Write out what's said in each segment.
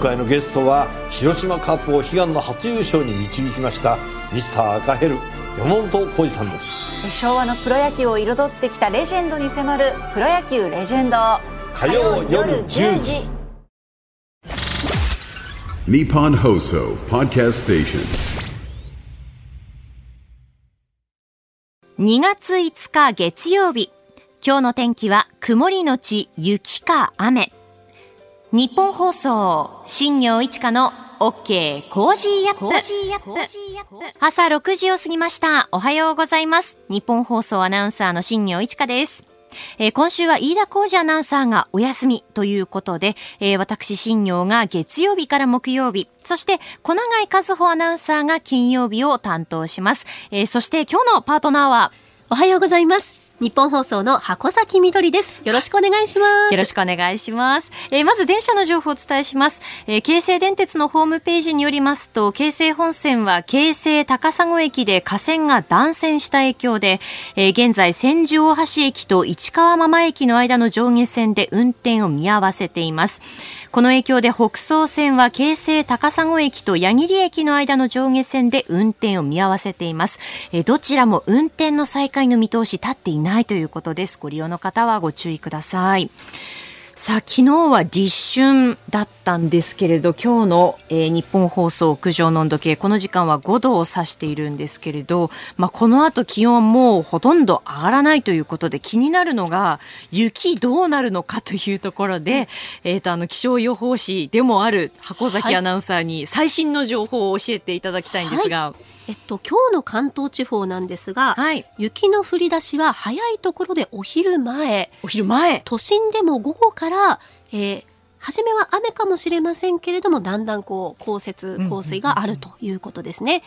回のゲストは広島カップを悲願の初優勝に導きましたミスター赤ヘル山本浩二さんです。昭和のプロ野球を彩ってきたレジェンドに迫る「プロ野球レジェンド」火曜夜10時。ニッポン放送パドキャストステーション2月5日月曜日。今日の天気は曇りのち雪か雨ニッポン放送、新行市佳の OK コージーアップ。朝6時を過ぎました。おはようございます。ニッポン放送アナウンサーの新行市佳です。えー、今週は飯田浩二アナウンサーがお休みということで、えー、私新行が月曜日から木曜日、そして小永井一歩アナウンサーが金曜日を担当します。えー、そして今日のパートナーは、おはようございます。ニッポン放送の箱崎みどりです。よろしくお願いします。よろしくお願いします。えー、まず電車の情報をお伝えします。えー、京成電鉄のホームページによりますと、京成本線は京成高砂駅で架線が断線した影響で、えー、現在千住大橋駅と市川真間駅の間の上下線で運転を見合わせています。この影響で北総線は京成高砂駅と矢切駅の間の上下線で運転を見合わせています。えー、どちらも運転の再開の見通し立っていないないということです。ご利用の方はご注意ください。さあ、昨日は立春だったんですけれど、今日の、えー、日本放送屋上の温度計、この時間は5度を指しているんですけれど、まあ、この後気温はもうほとんど上がらないということで、気になるのが、雪どうなるのかというところで、えっ、ー、と、あの、気象予報士でもある箱崎アナウンサーに最新の情報を教えていただきたいんですが、はいえっと、今日の関東地方なんですが、はい、雪の降り出しは早いところでお昼前。お昼前都心でも午後から、えー、初めは雨かもしれませんけれども、だんだんこう、降雪、降水があるということですね。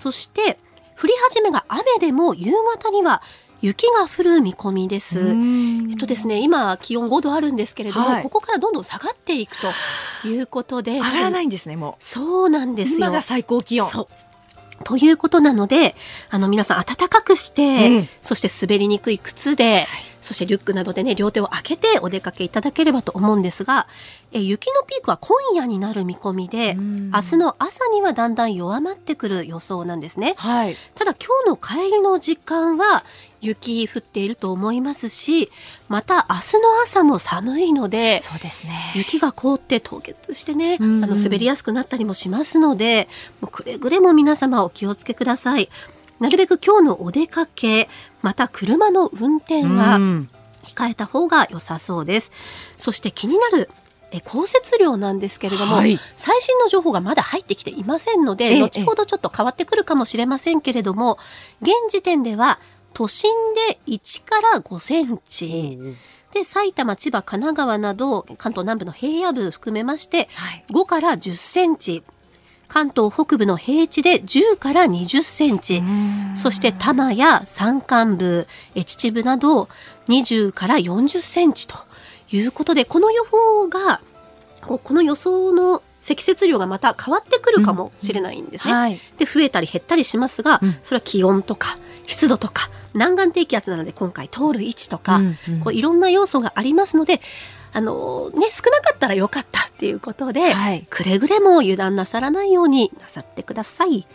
そして、降り始めが雨でも夕方には雪が降る見込みです。えっとですね、今気温5度あるんですけれども、はい、ここからどんどん下がっていくということで、上がらないんですね、もう。そうなんですよ。今が最高気温。ということなので、あの皆さん暖かくして、うん、そして滑りにくい靴で、はい、そしてリュックなどでね、両手を開けてお出かけいただければと思うんですが、え雪のピークは今夜になる見込みで、明日の朝にはだんだん弱まってくる予想なんですね。はい、ただ今日の帰りの時間は、雪降っていると思いますしまた明日の朝も寒いのでそうですね。雪が凍って凍結してね、うんうん、あの滑りやすくなったりもしますのでもうくれぐれも皆様お気をつけください。なるべく今日のお出かけまた車の運転は控えた方が良さそうです。そして気になるえ降雪量なんですけれども、はい、最新の情報がまだ入ってきていませんので、後ほどちょっと変わってくるかもしれませんけれども、現時点では都心で1から5センチ。で、埼玉、千葉、神奈川など、関東南部の平野部含めまして、5から10センチ。関東北部の平地で10から20センチ。そして多摩や山間部、秩父など20から40センチということで、この予報が、この予想の積雪量がまた変わってくるかもしれないんですね。うんはい、で増えたり減ったりしますが、それは気温とか湿度とか南岸低気圧なので今回通る位置とか、うんうん、こういろんな要素がありますのであのね、少なかったらよかったっていうことで、はい、くれぐれも油断なさらないようになさってください。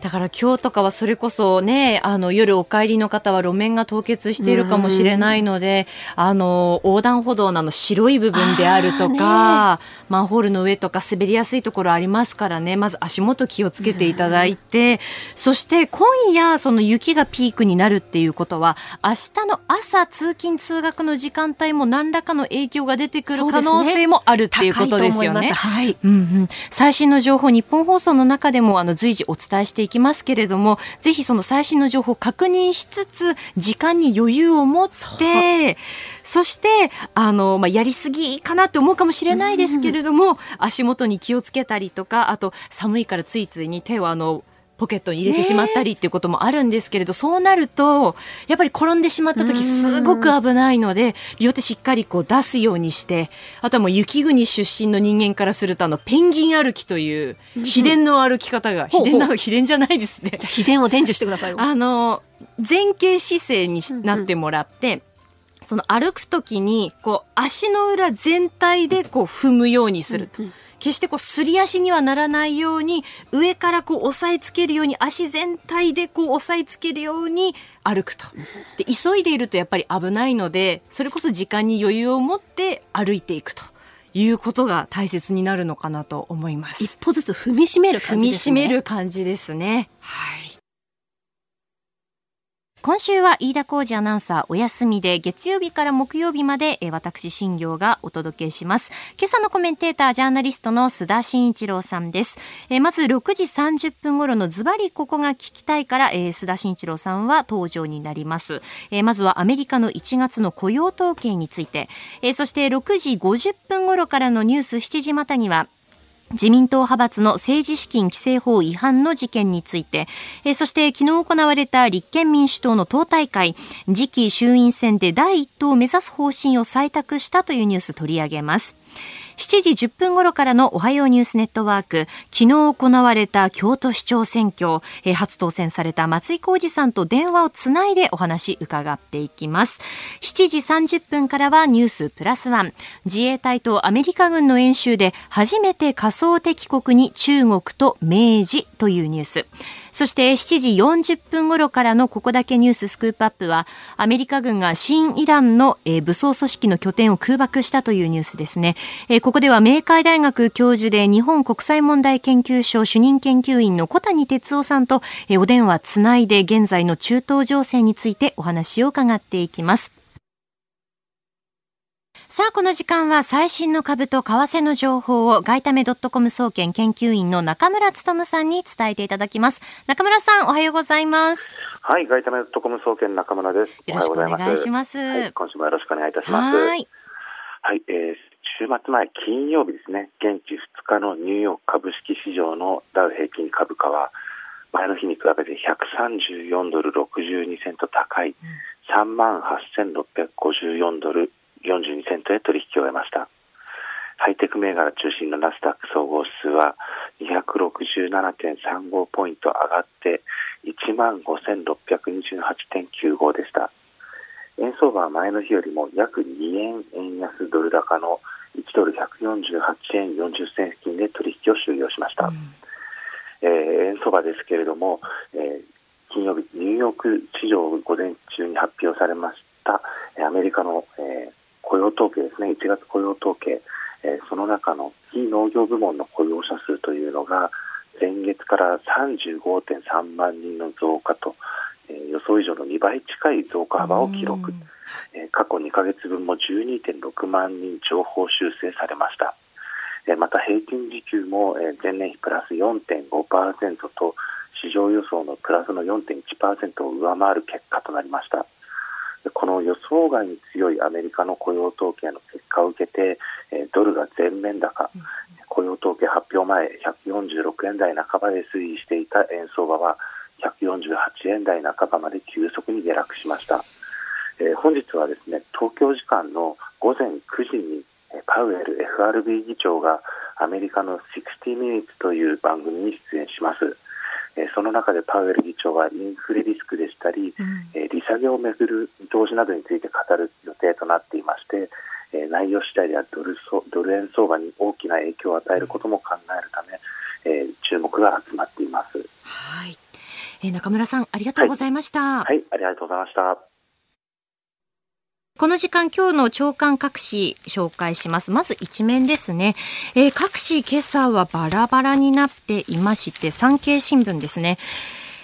だから今日とかはそれこそね、あの夜お帰りの方は路面が凍結しているかもしれないので、あの横断歩道のの白い部分であるとか、ね、マンホールの上とか滑りやすいところありますからね、まず足元気をつけていただいて、そして今夜その雪がピークになるっていうことは、明日の朝通勤通学の時間帯も何らかの影響が出てくる可能性もあるっていうことですよね。はい、うんうん。最新の情報、日本放送の中でもあの随時お伝えしていきますけれども、ぜひその最新の情報を確認しつつ、時間に余裕を持って、そして、あの、まあ、やりすぎかなって思うかもしれないですけれども、足元に気をつけたりとか、あと、寒いからついついに手をあの、ポケットに入れてしまったりっていうこともあるんですけれど、そうなるとやっぱり転んでしまった時すごく危ないので両手しっかりこう出すようにしてあとはもう雪国出身の人間からするとあのペンギン歩きという秘伝の歩き方が秘伝な秘伝じゃないですね。じゃ秘伝を伝授してください あの前傾姿勢になってもらって、その歩くときに、こう、足の裏全体でこう踏むようにすると。決してこう、すり足にはならないように、上からこう、押さえつけるように、足全体でこう、押さえつけるように歩くと。で、急いでいるとやっぱり危ないので、それこそ時間に余裕を持って歩いていくと。いうことが大切になるのかなと思います。一歩ずつ踏みしめる感じですね。踏みしめる感じですね。はい。今週は飯田浩二アナウンサーお休みで月曜日から木曜日まで私新業がお届けします。今朝のコメンテータージャーナリストの須田慎一郎さんです。まず6時30分頃のズバリここが聞きたいからえ須田慎一郎さんは登場になります。まずはアメリカの1月の雇用統計について。そして6時50分頃からのニュース7時またには自民党派閥の政治資金規正法違反の事件について、え、そして昨日行われた立憲民主党の党大会、次期衆院選で第1党を目指す方針を採択したというニュース取り上げます。7時10分頃からのおはようニュースネットワーク、昨日行われた京都市長選挙、えー、初当選された松井浩二さんと電話をつないでお話伺っていきます。7時30分からはニュースプラスワン。自衛隊とアメリカ軍の演習で初めて仮想敵国に中国と明治というニュース。そして7時40分頃からのここだけニューススクープアップは、アメリカ軍が新イランの、武装組織の拠点を空爆したというニュースですね。ここでは明海大学教授で日本国際問題研究所主任研究員の小谷哲夫さんと、お電話つないで現在の中東情勢についてお話を伺っていきます。さあ、この時間は最新の株と為替の情報を外為ドットコム総研研究員の中村努さんに伝えていただきます。中村さん、おはようございます。はい、外為ドットコム総研中村です。よろしくお願いします。はい、今週もよろしくお願いいたします。はい。はい、えー、週末前金曜日ですね、現地2日のニューヨーク株式市場のダウ平均株価は前の日に比べて134ドル62セント高い。3万8654ドル42セントへ取引を終えました。ハイテク銘柄中心のナスダック総合指数は267.35ポイント上がって1万5628.95でした。円相場は前の日よりも約2円円安ドル高の1ドル148円40銭付近で取引を終了しました、うん、えー、円相場ですけれども、えー、金曜日ニューヨーク市場午前中に発表されましたアメリカの、えー、雇用統計ですね、1月雇用統計、えー、その中の非農業部門の雇用者数というのが、前月から35.3万人の増加と、えー、予想以上の2倍近い増加幅を記録、えー、過去2か月分も12.6万人情報修正されました。えー、また平均時給も、えー、前年比プラス4.5%と市場予想のプラスの4.1%を上回る結果となりました。この予想外に強いアメリカの雇用統計の結果を受けて、ドルが全面高、雇用統計発表前、146円台半ばで推移していた円相場は、148円台半ばまで急速に下落しました。えー、本日はですね東京時間の午前9時にパウエル FRB 議長がアメリカの60 Minutes という番組に出演します。えその中でパウエル議長はインフレリスクでしたり、うん、え利下げをめぐる見通しなどについて語る予定となっていまして、え内容次第ではドルドル円相場に大きな影響を与えることも考えるため、え注目が集まっています。はい、えー、中村さんありがとうございました、はい、はい、ありがとうございました。この時間、今日の朝刊各紙紹介します。まず一面ですね。えー、各紙今朝はバラバラになっていまして、産経新聞ですね。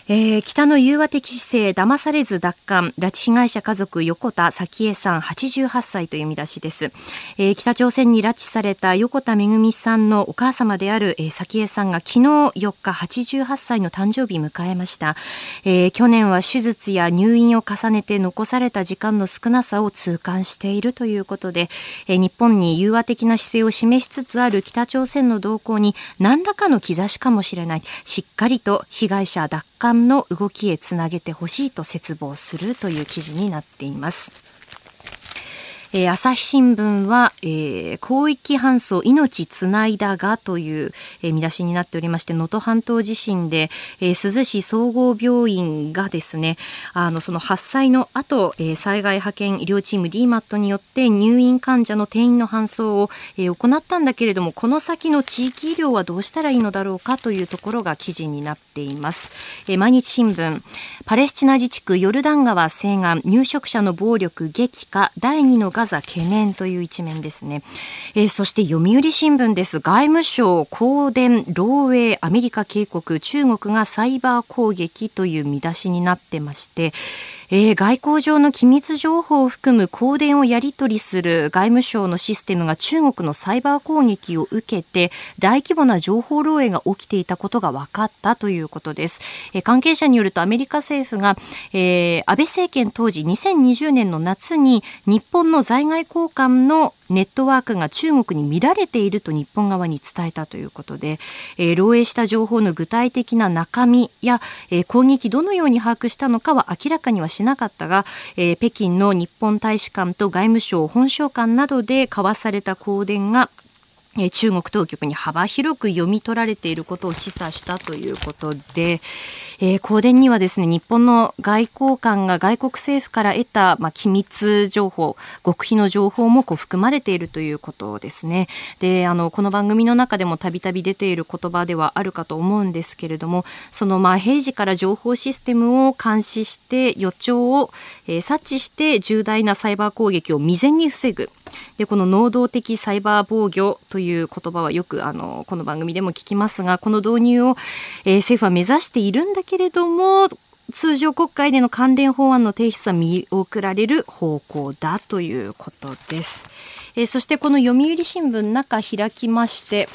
えー、北の融和的姿勢騙されず奪還。拉致被害者家族横田早紀江さん88歳という見出しです、えー、北朝鮮に拉致された横田めぐみさんのお母様である、えー、早紀江さんが昨日4日88歳の誕生日迎えました、えー、去年は手術や入院を重ねて残された時間の少なさを痛感しているということで、えー、日本に融和的な姿勢を示しつつある北朝鮮の動向に何らかの兆しかもしれない。しっかりと被害者奪還んの動きへつなげてほしいと切望するという記事になっています。えー、朝日新聞は、えー、広域搬送命つないだがという、えー、見出しになっておりまして、能登半島地震で、えー、珠洲市総合病院がですね、あの、その発災の後、えー、災害派遣医療チーム DMAT によって入院患者の転院の搬送を、えー、行ったんだけれども、この先の地域医療はどうしたらいいのだろうかというところが記事になっています。えー、毎日新聞、パレスチナ自治区ヨルダン川西岸入植者の暴力激化第2のガザ懸念という一面ですね、えー、そして読売新聞です。外務省香電漏洩アメリカ警告中国がサイバー攻撃という見出しになってまして、えー、外交上の機密情報を含む香電をやり取りする外務省のシステムが中国のサイバー攻撃を受けて大規模な情報漏洩が起きていたことが分かったということです。えー、関係者によるとアメリカ政府が、えー、安倍政権当時2020年の夏に日本の在外交換のネットワークが中国に乱れていると日本側に伝えたということで、えー、漏洩した情報の具体的な中身や、えー、攻撃どのように把握したのかは明らかにはしなかったが、えー、北京の日本大使館と外務省本省館などで交わされた香典が中国当局に幅広く読み取られていることを示唆したということで、えー、香典にはですね、日本の外交官が外国政府から得た、まあ、機密情報、極秘の情報もこう含まれているということですね。で、あの、この番組の中でもたびたび出ている言葉ではあるかと思うんですけれども、その、まあ、平時から情報システムを監視して、予兆を、えー、察知して重大なサイバー攻撃を未然に防ぐ。でこの能動的サイバー防御という言葉はよくあのこの番組でも聞きますがこの導入を、えー、政府は目指しているんだけれども通常国会での関連法案の提出は見送られる方向だということです。えー、そしてこの読売新聞中開きまして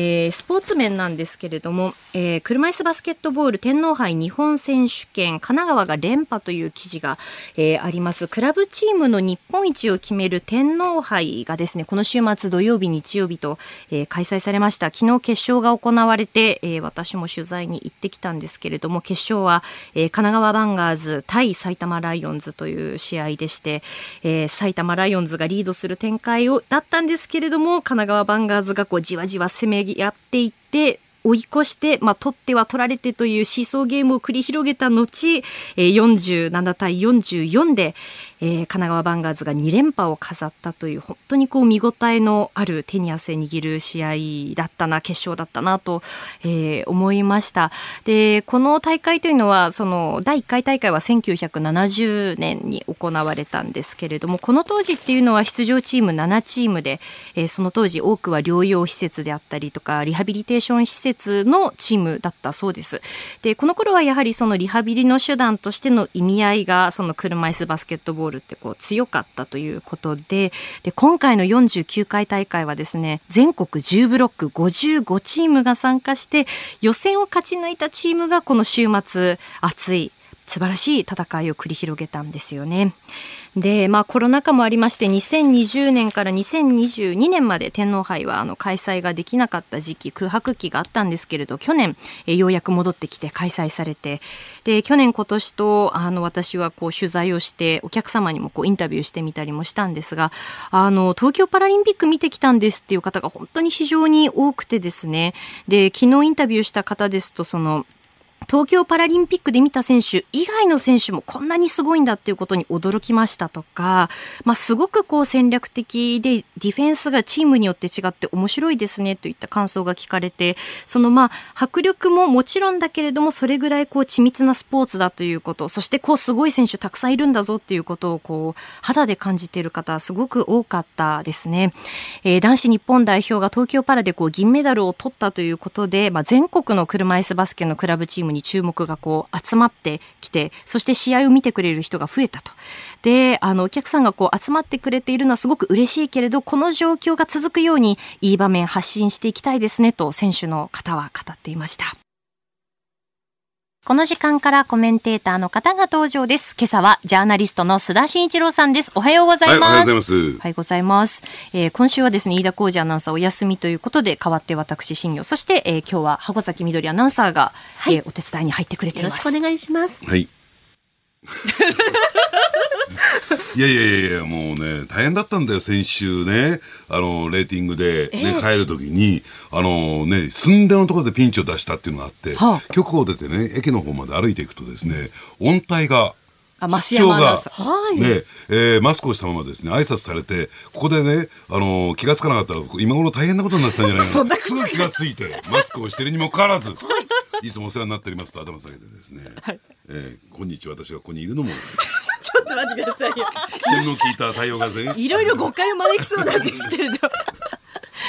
えー、スポーツ面なんですけれども、えー、車椅子バスケットボール天皇杯日本選手権神奈川が連覇という記事が、えー、あります。クラブチームの日本一を決める天皇杯がですねこの週末土曜日日曜日と、えー、開催されました。昨日決勝が行われて、えー、私も取材に行ってきたんですけれども決勝は、えー、神奈川バンガーズ対埼玉ライオンズという試合でして、えー、埼玉ライオンズがリードする展開をだったんですけれども神奈川バンガーズがこうじわじわ攻めやっていって、追い越して、まあ、取っては取られてという思想ゲームを繰り広げた後、えー、47対44で、えー、神奈川バンガーズが2連覇を飾ったという本当にこう見応えのある手に汗握る試合だったな決勝だったなと、えー、思いました。でこの大会というのはその第1回大会は1970年に行われたんですけれどもこの当時っていうのは出場チーム7チームで、えー、その当時多くは療養施設であったりとかリハビリテーション施設のチームだったそうです。でこの頃はやはりそのリハビリの手段としての意味合いがその車椅子バスケットボールールってこう強かったということでで今回の49回大会はですね全国10ブロック55チームが参加して予選を勝ち抜いたチームがこの週末熱い素晴らしい戦いを繰り広げたんですよね。で、まあ、コロナ禍もありまして2020年から2022年まで天皇杯はあの開催ができなかった時期空白期があったんですけれど去年えようやく戻ってきて開催されてで去年今年とあの私はこう取材をしてお客様にもこうインタビューしてみたりもしたんですがあの東京パラリンピック見てきたんですっていう方が本当に非常に多くてですねで昨日インタビューした方ですとその東京パラリンピックで見た選手以外の選手もこんなにすごいんだっていうことに驚きましたとか、まあ、すごくこう戦略的でディフェンスがチームによって違って面白いですねといった感想が聞かれて、そのまあ迫力ももちろんだけれども、それぐらいこう緻密なスポーツだということ、そしてこうすごい選手たくさんいるんだぞっていうことをこう肌で感じている方すごく多かったですね。えー、男子日本代表が東京パラでこう銀メダルを取ったということで、まあ、全国の車椅子バスケのクラブチームにに注目がこう集まってきて、そして試合を見てくれる人が増えたと。で、あの、お客さんがこう集まってくれているのはすごく嬉しいけれど、この状況が続くようにいい場面発信していきたいですねと選手の方は語っていました。この時間からコメンテーターの方が登場です。今朝はジャーナリストの須田慎一郎さんです。おはようございます。はい、おはようございます。おはようございます。えー、今週はですね、飯田浩二アナウンサーお休みということで、代わって私、新業、そして、えー、今日は箱崎みどりアナウンサーが、はい、えー、お手伝いに入ってくれています。よろしくお願いします。はい。いやいやいやいや、もうね、大変だったんだよ、先週ね。あの、レーティングで、ね、帰るときに、あのね、寸出のところでピンチを出したっていうのがあって、はあ。局を出てね、駅の方まで歩いていくとですね、音体が、あ増室長がねえーマスクをしたままですね挨拶されてここでね、あのー気がつかなかったら今頃大変なことになってたんじゃないの？すぐ気がついてマスクをしてるにもかかわらず、い、つもお世話になっておりますと頭下げてですね、えー今日私がここにいるのも ちょっと待ってくださいよ。天の聞いた対応がねいろいろ誤解を招きそうなんですけれど。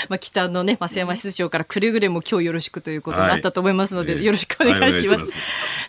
まあ、北のね、増山室長からくれぐれも今日よろしくということになったと思いますので、はいよろしくお願いします。はいお願いし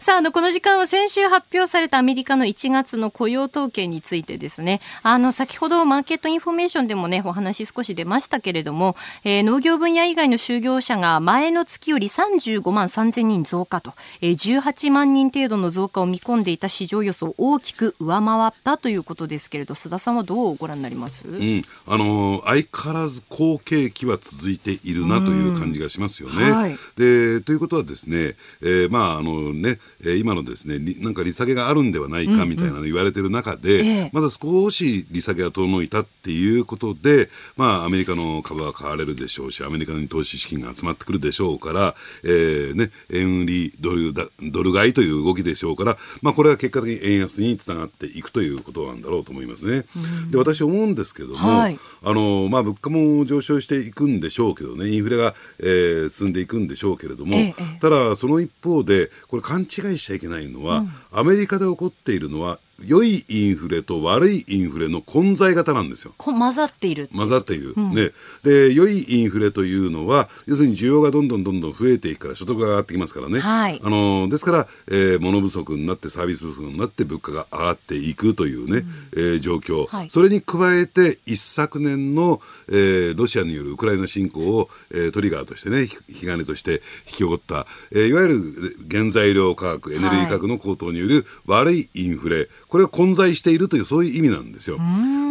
さあ、あの、この時間は先週発表されたアメリカの1月の雇用統計についてですね、あの、先ほどマーケットインフォメーションでもね、お話少し出ましたけれども、えー農業分野以外の就業者が前の月より35万3000人増加と、えー18万人程度の増加を見込んでいた市場予想を大きく上回ったということですけれど、須田さんはどうご覧になります、うん、あのー相変わらず好景気は続いているなという感じがしますよね。はい。でということはですね、えーまああのね、えー今のですねりなんか利下げがあるんではないかみたいなの言われてる中で、ええ。まだ少し利下げが遠のいたっていうことで、まあアメリカの株は買われるでしょうし、アメリカに投資資金が集まってくるでしょうから、えーね、円売りドルだドル買いという動きでしょうから、まあこれは結果的に円安につながっていくということなんだろうと思いますね。で私思うんですけども、はい。あのまあ、物価も上昇していくんでしょうけどね、インフレが、えー進んでいくんでしょうけれども、ええええ。ただ、その一方で、これ、勘違いしちゃいけないのは、アメリカで起こっているのは、良いインフレと悪いインフレの混在型なんですよ。こ混ざっている。混ざっている、ね、で良いインフレというのは要するに需要がどんどんどんどん増えていくから所得が上がってきますからね、はい。あのですから、えー物不足になってサービス不足になって物価が上がっていくというね、えー状況、はい。それに加えて一昨年の、えーロシアによるウクライナ侵攻を、えートリガーとしてねひ引き金として引き起こった、えーいわゆる原材料価格エネルギー価格の高騰による悪いインフレ、これが混在しているというそういう意味なんですよ。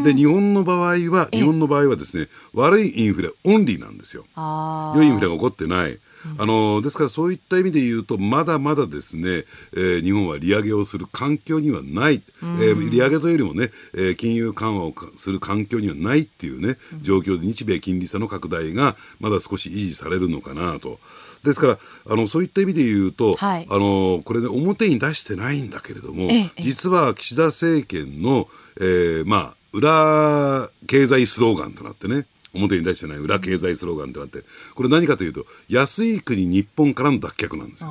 で日本の場合は日本の場合はですね悪いインフレオンリーなんですよ。あ良いインフレが起こってない。あのですからそういった意味で言うとまだまだですね、えー日本は利上げをする環境にはない、えー利上げというよりもね、えー金融緩和をかする環境にはないっていうね状況で日米金利差の拡大がまだ少し維持されるのかなと。ですからあのそういった意味で言うと、はい。あのこれね表に出してないんだけれども、実は岸田政権の、えーまあ裏経済スローガンとなってね表に出してない裏経済スローガンとなってこれ何かというと安い国日本からの脱却なんですよ。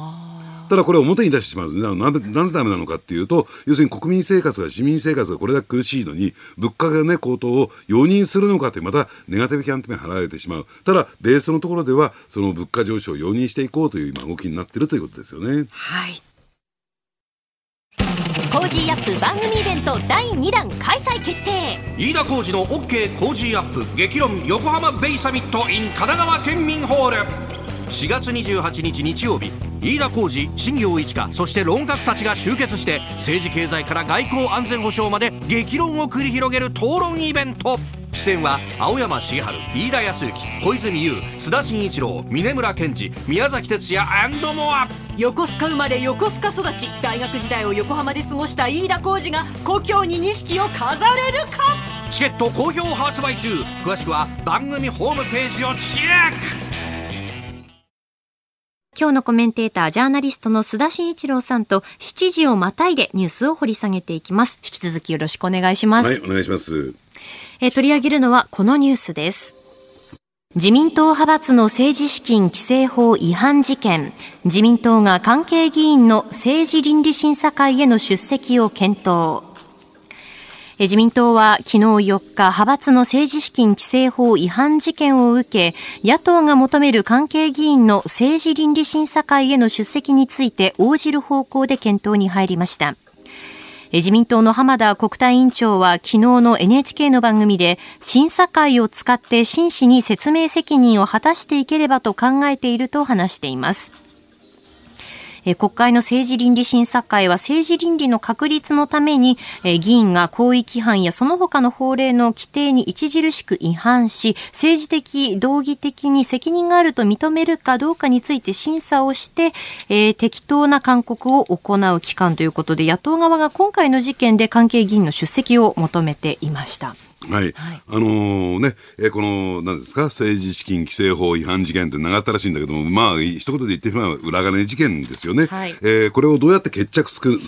ただこれ表に出してしまうとななぜなぜダメなのかっていうと要するに国民生活が市民生活がこれだけ苦しいのに物価がね高騰を容認するのかってまたネガティブキャンペーン払われてしまうただベースのところではその物価上昇を容認していこうという今動きになっているということですよね。はい。コージーアップ番組イベント第2弾開催決定。飯田浩司の OK コージーアップ激論横浜ベイサミット in 神奈川県民ホール。4月28日日曜日飯田浩司新行市佳そして論客たちが集結して政治経済から外交安全保障まで激論を繰り広げる討論イベント。出演は青山繁晴飯田泰之小泉悠須田慎一郎峯村健二宮崎哲也モア。横須賀生まれ横須賀育ち大学時代を横浜で過ごした飯田浩二が故郷に錦を飾れるか？チケット好評発売中。詳しくは番組ホームページをチェック今日のコメンテーター、ジャーナリストの須田慎一郎さんと7時をまたいでニュースを掘り下げていきます。引き続きよろしくお願いします。はいお願いします。えー取り上げるのはこのニュースです。自民党派閥の政治資金規正法違反事件。自民党が関係議員の政治倫理審査会への出席を検討。自民党は昨日4日、派閥の政治資金規正法違反事件を受け、野党が求める関係議員の政治倫理審査会への出席について応じる方向で検討に入りました。自民党の浜田国対委員長は昨日の NHK の番組で審査会を使って真摯に説明責任を果たしていければと考えていると話しています。え国会の政治倫理審査会は政治倫理の確立のために、え議員が行為規範やその他の法令の規定に著しく違反し、政治的、道義的に責任があると認めるかどうかについて審査をして、えー適当な勧告を行う機関ということで、野党側が今回の事件で関係議員の出席を求めていました。はい。あのーね、えーこの、何ですか、政治資金規正法違反事件って長ったらしいんだけども、まあ、一言で言ってしまえば裏金事件ですよね。はいえーこれをどうやって決着すく、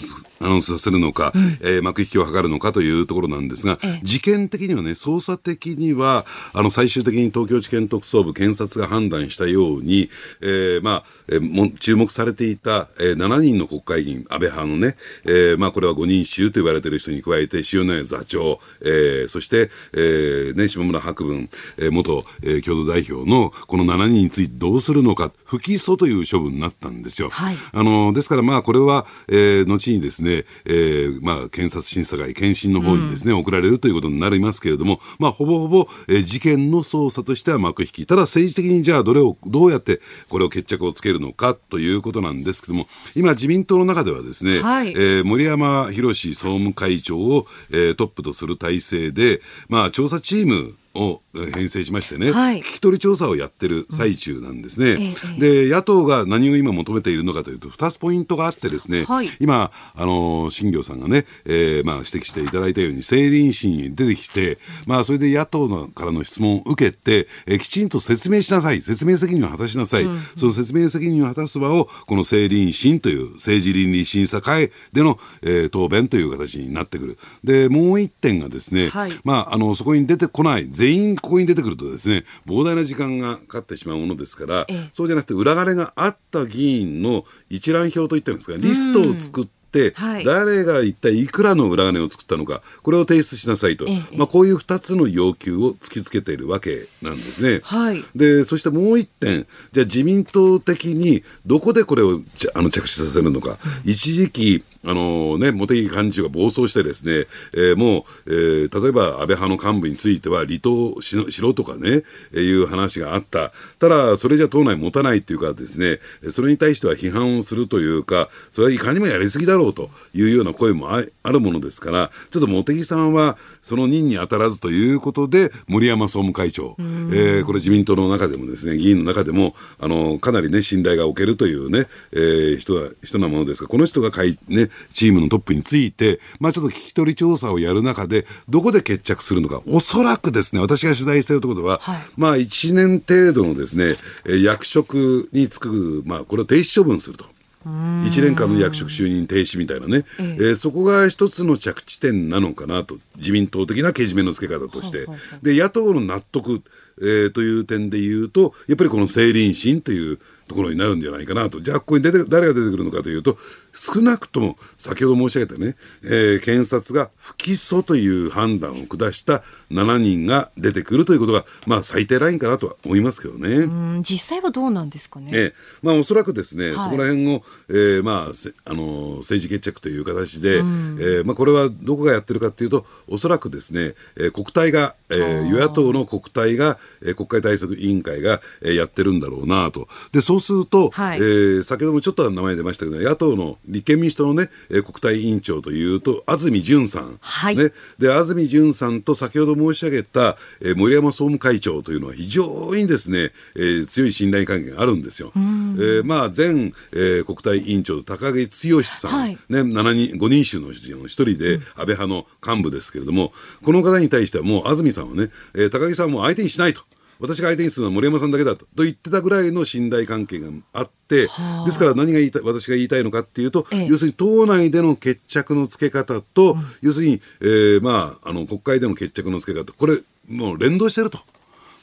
あの、させるのか、えー幕引きを図るのかというところなんですが、事件的にはね、捜査的には、あの、最終的に東京地検特捜部検察が判断したように、えーまあ、えーも注目されていた、えー7人の国会議員、安倍派のね、えーまあ、これは5人衆と言われている人に加えて、塩谷座長、えーそして、えーね、下村博文、えー元、えー共同代表のこの7人についてどうするのか、不起訴という処分になったんですよ。はいあの、ですからまあ、これは、えー後にですね、えーまあ、検察審査会、検診の方にですね、送られるということになりますけれども、まあ、ほぼほぼ、えー事件の捜査としては幕引き。ただ政治的にじゃあどれを、どうやってこれを決着をつけるのかということなんですけども、今自民党の中ではですね、はいえー森山博総務会長を、えートップとする体制で、まあ、調査チームをえー編成しましてね、はい。聞き取り調査をやってる最中なんですね。えで、野党が何を今求めているのかというと、2つポイントがあってですね、はい。今、あのー新行さんがね、えーまあ、指摘していただいたように、政倫審に出てきて、まあ、それで野党のからの質問を受けて、えーきちんと説明しなさい、説明責任を果たしなさい、その説明責任を果たす場を、この政倫審という政治倫理審査会での、えー答弁という形になってくる。で、もう一点がですね、はい。まあ、あの、そこに出てこない、全員ここに出てくるとですね、膨大な時間がかかってしまうものですから、ええ。そうじゃなくて、裏金があった議員の一覧表といったんですか、リストを作って、はい。誰が一体いくらの裏金を作ったのか、これを提出しなさいと、ええ。まあ、こういう二つの要求を突きつけているわけなんですね。はい。で、そしてもう一点、じゃあ自民党的にどこでこれをあの着手させるのか、一時期、あのね、茂木幹事長が暴走してですね、えーもう、えー例えば安倍派の幹部については離党ししろとかね、えーいう話があった。ただ、それじゃ党内持たないっていうかですね、それに対しては批判をするというか、それはいかにもやりすぎだろうというような声もああるものですから、ちょっと茂木さんはその任に当たらずということで、森山総務会長、えーこれ自民党の中でもですね、議員の中でも、あの、かなりね、信頼が置けるというね、えー人な、人なものですが、この人が会、ね、チームのトップについて、まあちょっと聞き取り調査をやる中で、どこで決着するのか、おそらくですね、私が取材しているところでは、はい。まあ1年程度のですね、えー役職に就く、まあこれを停止処分すると。1年間の役職就任停止みたいなね、えーそこが一つの着地点なのかなと、自民党的なけじめのつけ方として、で野党の納得、えーという点で言うと、やっぱりこの政倫審というところになるんじゃないかなと、じゃあ、ここに出て誰が出てくるのかというと、少なくとも先ほど申し上げたね、えー検察が不起訴という判断を下した7人が出てくるということが、まあ、最低ラインかなとは思いますけどね。うん実際はどうなんですかね。ええまあ、おそらくですね、はいそこら辺を、えーまあ、せあのー政治決着という形で、えーまあ、これはどこがやってるかというと、おそらくですね、えー国対が、えー与野党の国対が、えー国会対策委員会が、えーやってるんだろうなと。で、そうすると、はいえー先ほどもちょっと名前出ましたけど、野党の立憲民主党のね、えー国対委員長というと、安住淳さん。はいね、で、安住淳さんと先ほど申し上げた、えー森山総務会長というのは非常にですね、えー強い信頼関係があるんですよ。えーまあ、前、えー国対委員長の高木剛さん、はいね、7人、5人衆の一人で、安倍派の幹部ですけれども、この方に対してはもう安住さんはね、えー高木さんはもう相手にしないと。私が相手にするのは森山さんだけだとと言ってたぐらいの信頼関係があって、ですから何が言いたい私が言いたいのかっていうと、ええ。要するに党内での決着のつけ方と、要するに、えーまあ、あの国会での決着のつけ方、これ、もう連動してると。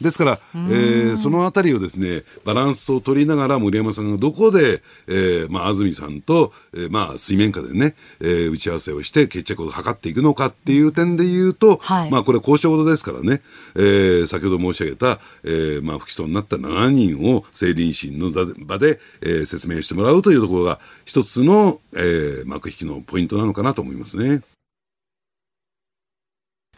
ですから、えーそのあたりをですね、バランスを取りながら森山さんがどこで、えーまあ、安住さんと、えーまあ、水面下でね、えー打ち合わせをして決着を図っていくのかっていう点で言うと、はいまあ、これ交渉事ですからね、えー先ほど申し上げた、えーまあ、不起訴になった7人を政倫審の座で場で、えー説明してもらうというところが一つの、えー幕引きのポイントなのかなと思いますね。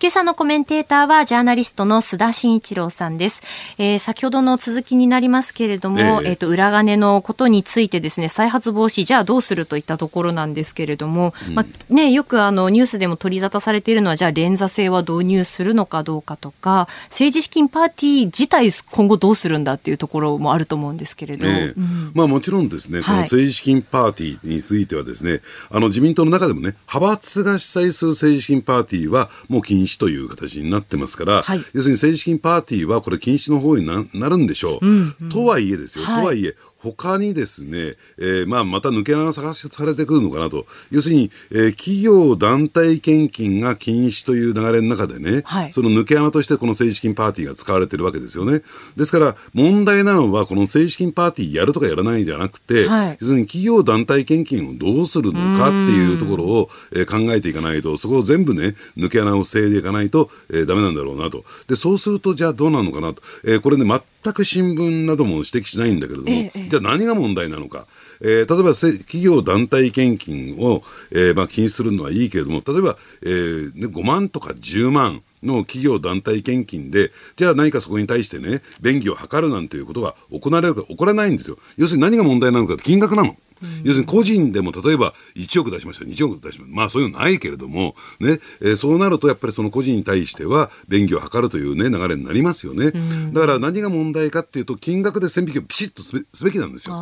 今朝のコメンテーターはジャーナリストの須田慎一郎さんです。えー、先ほどの続きになりますけれども、えっ、ー、と、裏金のことについてですね、再発防止、じゃあどうするといったところなんですけれども、うん、まあ、ね、よくあの、ニュースでも取り沙汰されているのは、じゃあ連座制は導入するのかどうかとか、政治資金パーティー自体今後どうするんだっていうところもあると思うんですけれど。えーうん、まあもちろんですね、この政治資金パーティーについてはですね、あの自民党の中でもね、派閥が主催する政治資金パーティーはもう禁止という形にになってますから、はい、要するに政治資金パーティーはこれ禁止の方にななるんでしょう。うんうん、とはいえですよ、はい、とはいえ、他にですね、えー、まあ、また抜け穴が探しされてくるのかなと。要するに、えー、企業団体献金が禁止という流れの中でね、はい、その抜け穴としてこの政治資金パーティーが使われてるわけですよね。ですから、問題なのは、この政治資金パーティーやるとかやらないんじゃなくて、はい、要するに企業団体献金をどうするのかっていうところを、えー、考えていかないと、そこを全部ね、抜け穴を防いでいかないと、えー、ダメなんだろうなと。で、そうすると、じゃあどうなのかなと。えー、これね、全く新聞なども指摘しないんだけれども、ええ、じゃあ何が問題なのか。えー、例えば企業団体献金を、えーまあ、禁止するのはいいけれども、例えば、えーね、5万とか10万、の企業団体献金で、じゃあ何かそこに対してね、便宜を図るなんていうことが行われるか、起こらないんですよ。要するに何が問題なのかって金額なの。要するに個人でも例えば1億出しました、2億出しました。まあそういうのないけれども、ね、えー、そうなるとやっぱりその個人に対しては便宜を図るというね、流れになりますよね。だから何が問題かっていうと、金額で線引きをピシッとすべすべきなんですよ。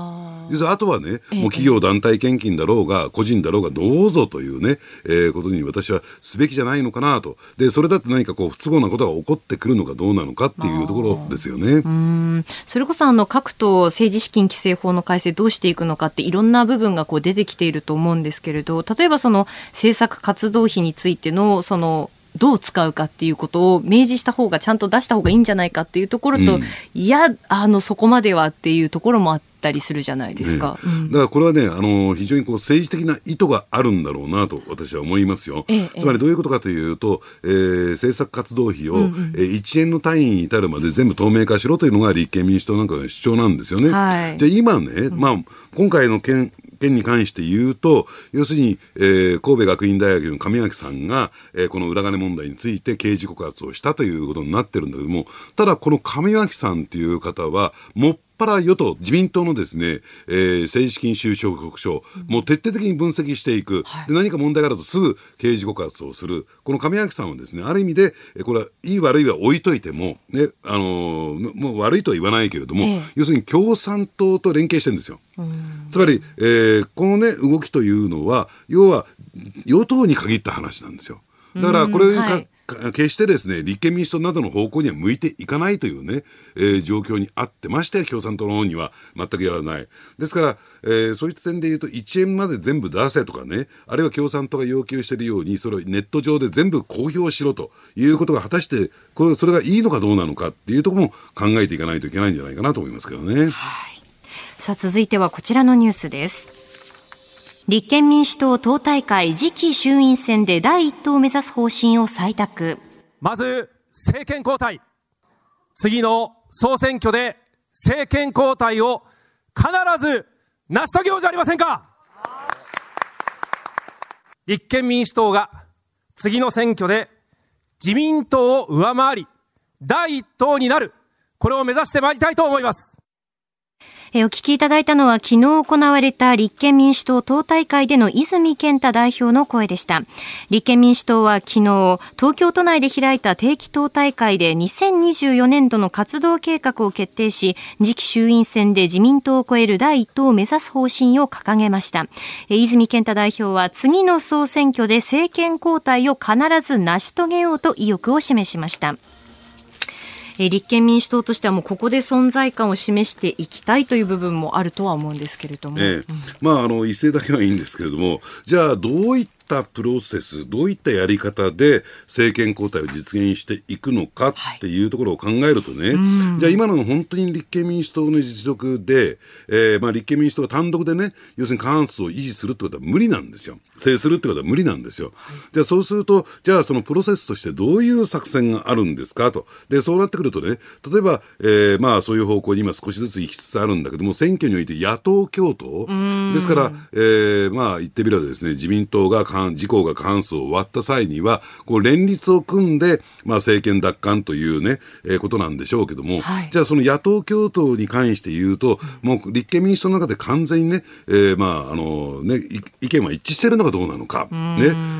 要するにあとはね、もう企業団体献金だろうが、個人だろうがどうぞというね、えー、ことに私はすべきじゃないのかなと。で、それだって何かこう不都合なことが起こってくるのかどうなのかっていうところですよね。それこそあの各党政治資金規正法の改正どうしていくのかっていろんなんな部分がこう出てきていると思うんですけれど、例えばその政策活動費についてのそのどう使うかっていうことを明示した方がちゃんと出した方がいいんじゃないかっていうところと、うん、いやあのそこまではっていうところもあったりするじゃないですか、ねうん、だからこれはねあの非常にこう政治的な意図があるんだろうなと私は思いますよ、ええ、つまりどういうことかというと、えー、政策活動費を、うんうん、えー、1円の単位に至るまで全部透明化しろというのが立憲民主党なんかの主張なんですよね、はい、じゃあ今ね、まあ、今回の件件に関して言うと、要するに、えー、神戸学院大学の上脇さんが、えー、この裏金問題について刑事告発をしたということになってるんだけども、ただこの上脇さんっていう方は、もっぱら与党、自民党のですね、えー、政治資金収支報告書、もう徹底的に分析していく、で何か問題があるとすぐ刑事告発をする、この上脇さんはですね、ある意味で、これはいい悪いは置いといても、ね、あのー、もう悪いとは言わないけれども、ええ、要するに共産党と連携してるんですよ。つまり、えー、このね、動きというのは、要は与党に限った話なんですよ。だからこれ、はい決してですね、立憲民主党などの方向には向いていかないというね、えー、状況にあってまして共産党の方には全くやらない。ですから、えー、そういった点で言うと、1円まで全部出せとかね、あるいは共産党が要求しているように、それをネット上で全部公表しろということが果たして、これ、それがいいのかどうなのかっていうところも考えていかないといけないんじゃないかなと思いますけどね。はい。さあ、続いてはこちらのニュースです。立憲民主党党大会次期衆院選で第一党を目指す方針を採択。まず、政権交代。次の総選挙で政権交代を必ず成し遂げようじゃありませんか立憲民主党が次の選挙で自民党を上回り、第一党になる。これを目指してまいりたいと思います。えお聞きいただいたのは昨日行われた立憲民主党党大会での泉健太代表の声でした。立憲民主党は昨日、東京都内で開いた定期党大会で2024年度の活動計画を決定し、次期衆院選で自民党を超える第一党を目指す方針を掲げました。泉健太代表は次の総選挙で政権交代を必ず成し遂げようと意欲を示しました。え立憲民主党としてはもうここで存在感を示していきたいという部分もあるとは思うんですけれども、えうん、まああの一斉だけはいいんですけれどもじゃあどういったプロセス、どういったやり方で政権交代を実現していくのかっていうところを考えるとね、はい、じゃあ今の本当に立憲民主党の実力で、えー、まあ立憲民主党が単独でね、要するに過半数を維持するってことは無理なんですよ。制するってことは無理なんですよ。じゃあそうすると、じゃあそのプロセスとしてどういう作戦があるんですか？と。で、そうなってくるとね、例えば、えー、まあそういう方向に今少しずつ行きつつあるんだけども、選挙において野党共闘。ですから、えー、まあ言ってみればですね、自民党が過自公が過半数を割った際には、こう連立を組んで、まあ政権奪還というね、えー、ことなんでしょうけども、はい、じゃあその野党共闘に関して言うと、もう立憲民主党の中で完全にね、えー、まああのね、意見は一致してるのかどうなのか、ね、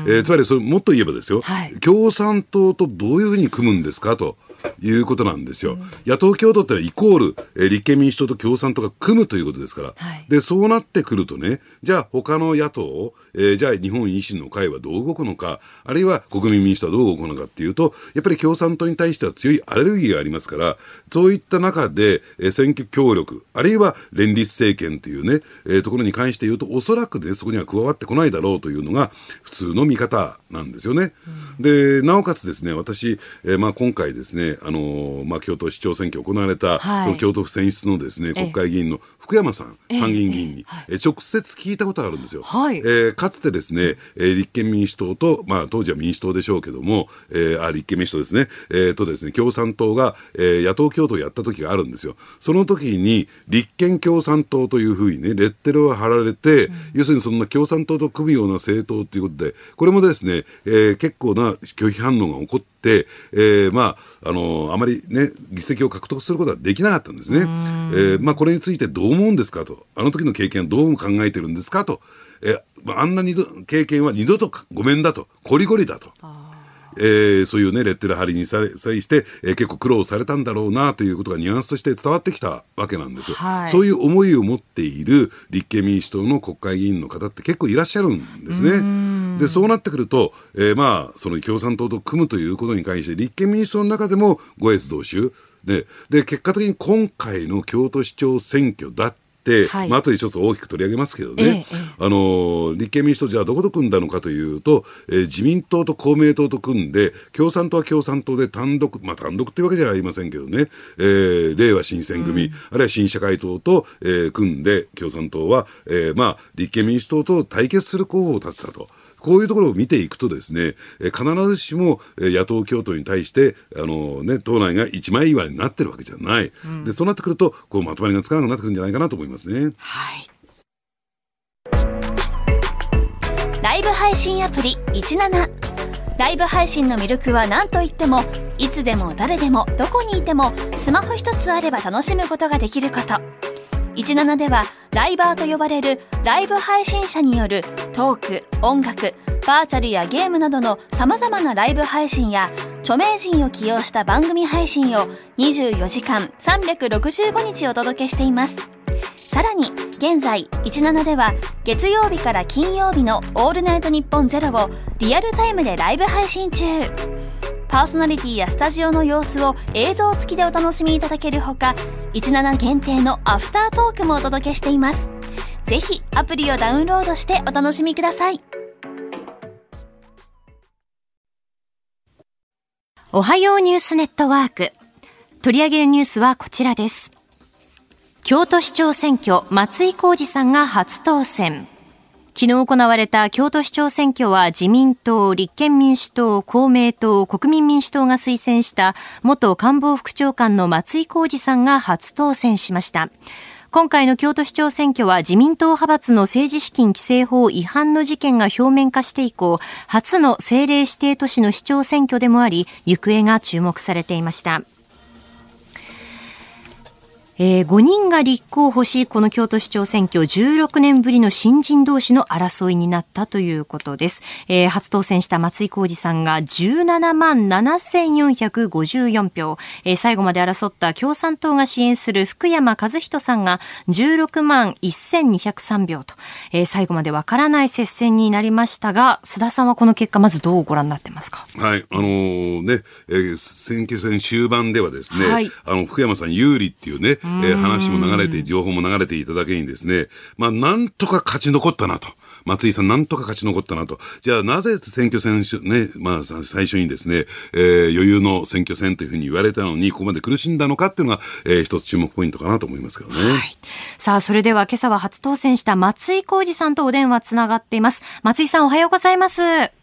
えー、つまりそれもっと言えばですよ、はい、共産党とどういうふうに組むんですかと。いうことなんですよ。うん、野党共闘ってのはイコール、えー、立憲民主党と共産党が組むということですから、はい、でそうなってくるとね、じゃあ他の野党、えー、じゃあ日本維新の会はどう動くのか、あるいは国民民主党はどう動くのかっていうと、やっぱり共産党に対しては強いアレルギーがありますから、そういった中で、えー、選挙協力、あるいは連立政権というね、えー、ところに関して言うと、おそらくね、そこには加わってこないだろうというのが普通の見方なんですよね。うん、で、なおかつですね、私、えー、まあ今回ですね、あのまあ、京都市長選挙行われた、はい、その京都府選出のですね、国会議員の福山さん、参議院議員に、え直接聞いたことがあるんですよ。はい、えー、かつてですね、えー、立憲民主党と、まあ、当時は民主党でしょうけども、えー、あ、立憲民主党ですね、えー、とですね、共産党が、えー、野党共闘をやった時があるんですよ。その時に、立憲共産党というふうにね、レッテルを貼られて、うん、要するにそんな共産党と組むような政党ということで、これもですね、えー、結構な拒否反応が起こって、えー、まあ、あの、あまりね、議席を獲得することはできなかったんですね。えー、まあ、これについてどう思うんですか？と、あの時の経験はどう考えてるんですか？と、えー、あんなに経験は二度とごめんだと、こりごりだと。えー、そういうね、レッテル貼りに際して、えー、結構苦労されたんだろうなということがニュアンスとして伝わってきたわけなんですよ。はい、そういう思いを持っている立憲民主党の国会議員の方って結構いらっしゃるんですね。で、そうなってくると、えー、まあ、その共産党と組むということに関して、立憲民主党の中でも五越同州、で、で、結果的に今回の京都市長選挙だって、はい、まあ後でちょっと大きく取り上げますけどね、ええ、あの立憲民主党、じゃあどこと組んだのかというと、えー、自民党と公明党と組んで、共産党は共産党で単独、まあ単独っていうわけじゃありませんけどね、えー、令和新選組、うん、あるいは新社会党と、えー、組んで、共産党は、えー、まあ立憲民主党と対決する候補を立てたと。こういうところを見ていくとですね、え必ずしも、え野党共闘に対して、あのね、党内が一枚岩になってるわけじゃない。うん、で、そうなってくると、こうまとまりがつかなくなってくるんじゃないかなと思いますね。はい。ライブ配信アプリ17。ライブ配信の魅力は何と言っても、いつでも誰でもどこにいてもスマホ一つあれば楽しむことができること。17ではライバーと呼ばれるライブ配信者によるトーク、音楽、バーチャルやゲームなどの様々なライブ配信や著名人を起用した番組配信を24時間365日お届けしています。さらに現在17では月曜日から金曜日のオールナイトニッポンゼロをリアルタイムでライブ配信中。パーソナリティやスタジオの様子を映像付きでお楽しみいただけるほか、17限定のアフタートークもお届けしています。ぜひアプリをダウンロードしてお楽しみください。おはようニュースネットワーク。取り上げるニュースはこちらです。京都市長選挙、松井浩二さんが初当選。昨日行われた京都市長選挙は自民党、立憲民主党、公明党、国民民主党が推薦した元官房副長官の松井浩二さんが初当選しました。今回の京都市長選挙は自民党派閥の政治資金規正法違反の事件が表面化して以降、初の政令指定都市の市長選挙でもあり、行方が注目されていました。えー、5人が立候補し、この京都市長選挙16年ぶりの新人同士の争いになったということです。えー、初当選した松井浩二さんが17万7454票、えー、最後まで争った共産党が支援する福山和人さんが16万1203票と、えー、最後までわからない接戦になりましたが、須田さんはこの結果まずどうご覧になってますか？はい、あのー、ね、えー、選挙戦終盤ではですね、はい、あの、福山さん有利っていうね、えー、話も流れて、情報も流れていただけにですね、まあ、なんとか勝ち残ったなと。松井さんなんとか勝ち残ったなと。じゃあなぜ選挙戦ね、まあ最初にですね、えー、余裕の選挙戦というふうに言われたのに、ここまで苦しんだのかっていうのが、えー、一つ注目ポイントかなと思いますけどね。はい、さあ、それでは今朝は初当選した松井浩二さんとお電話つながっています。松井さんおはようございます。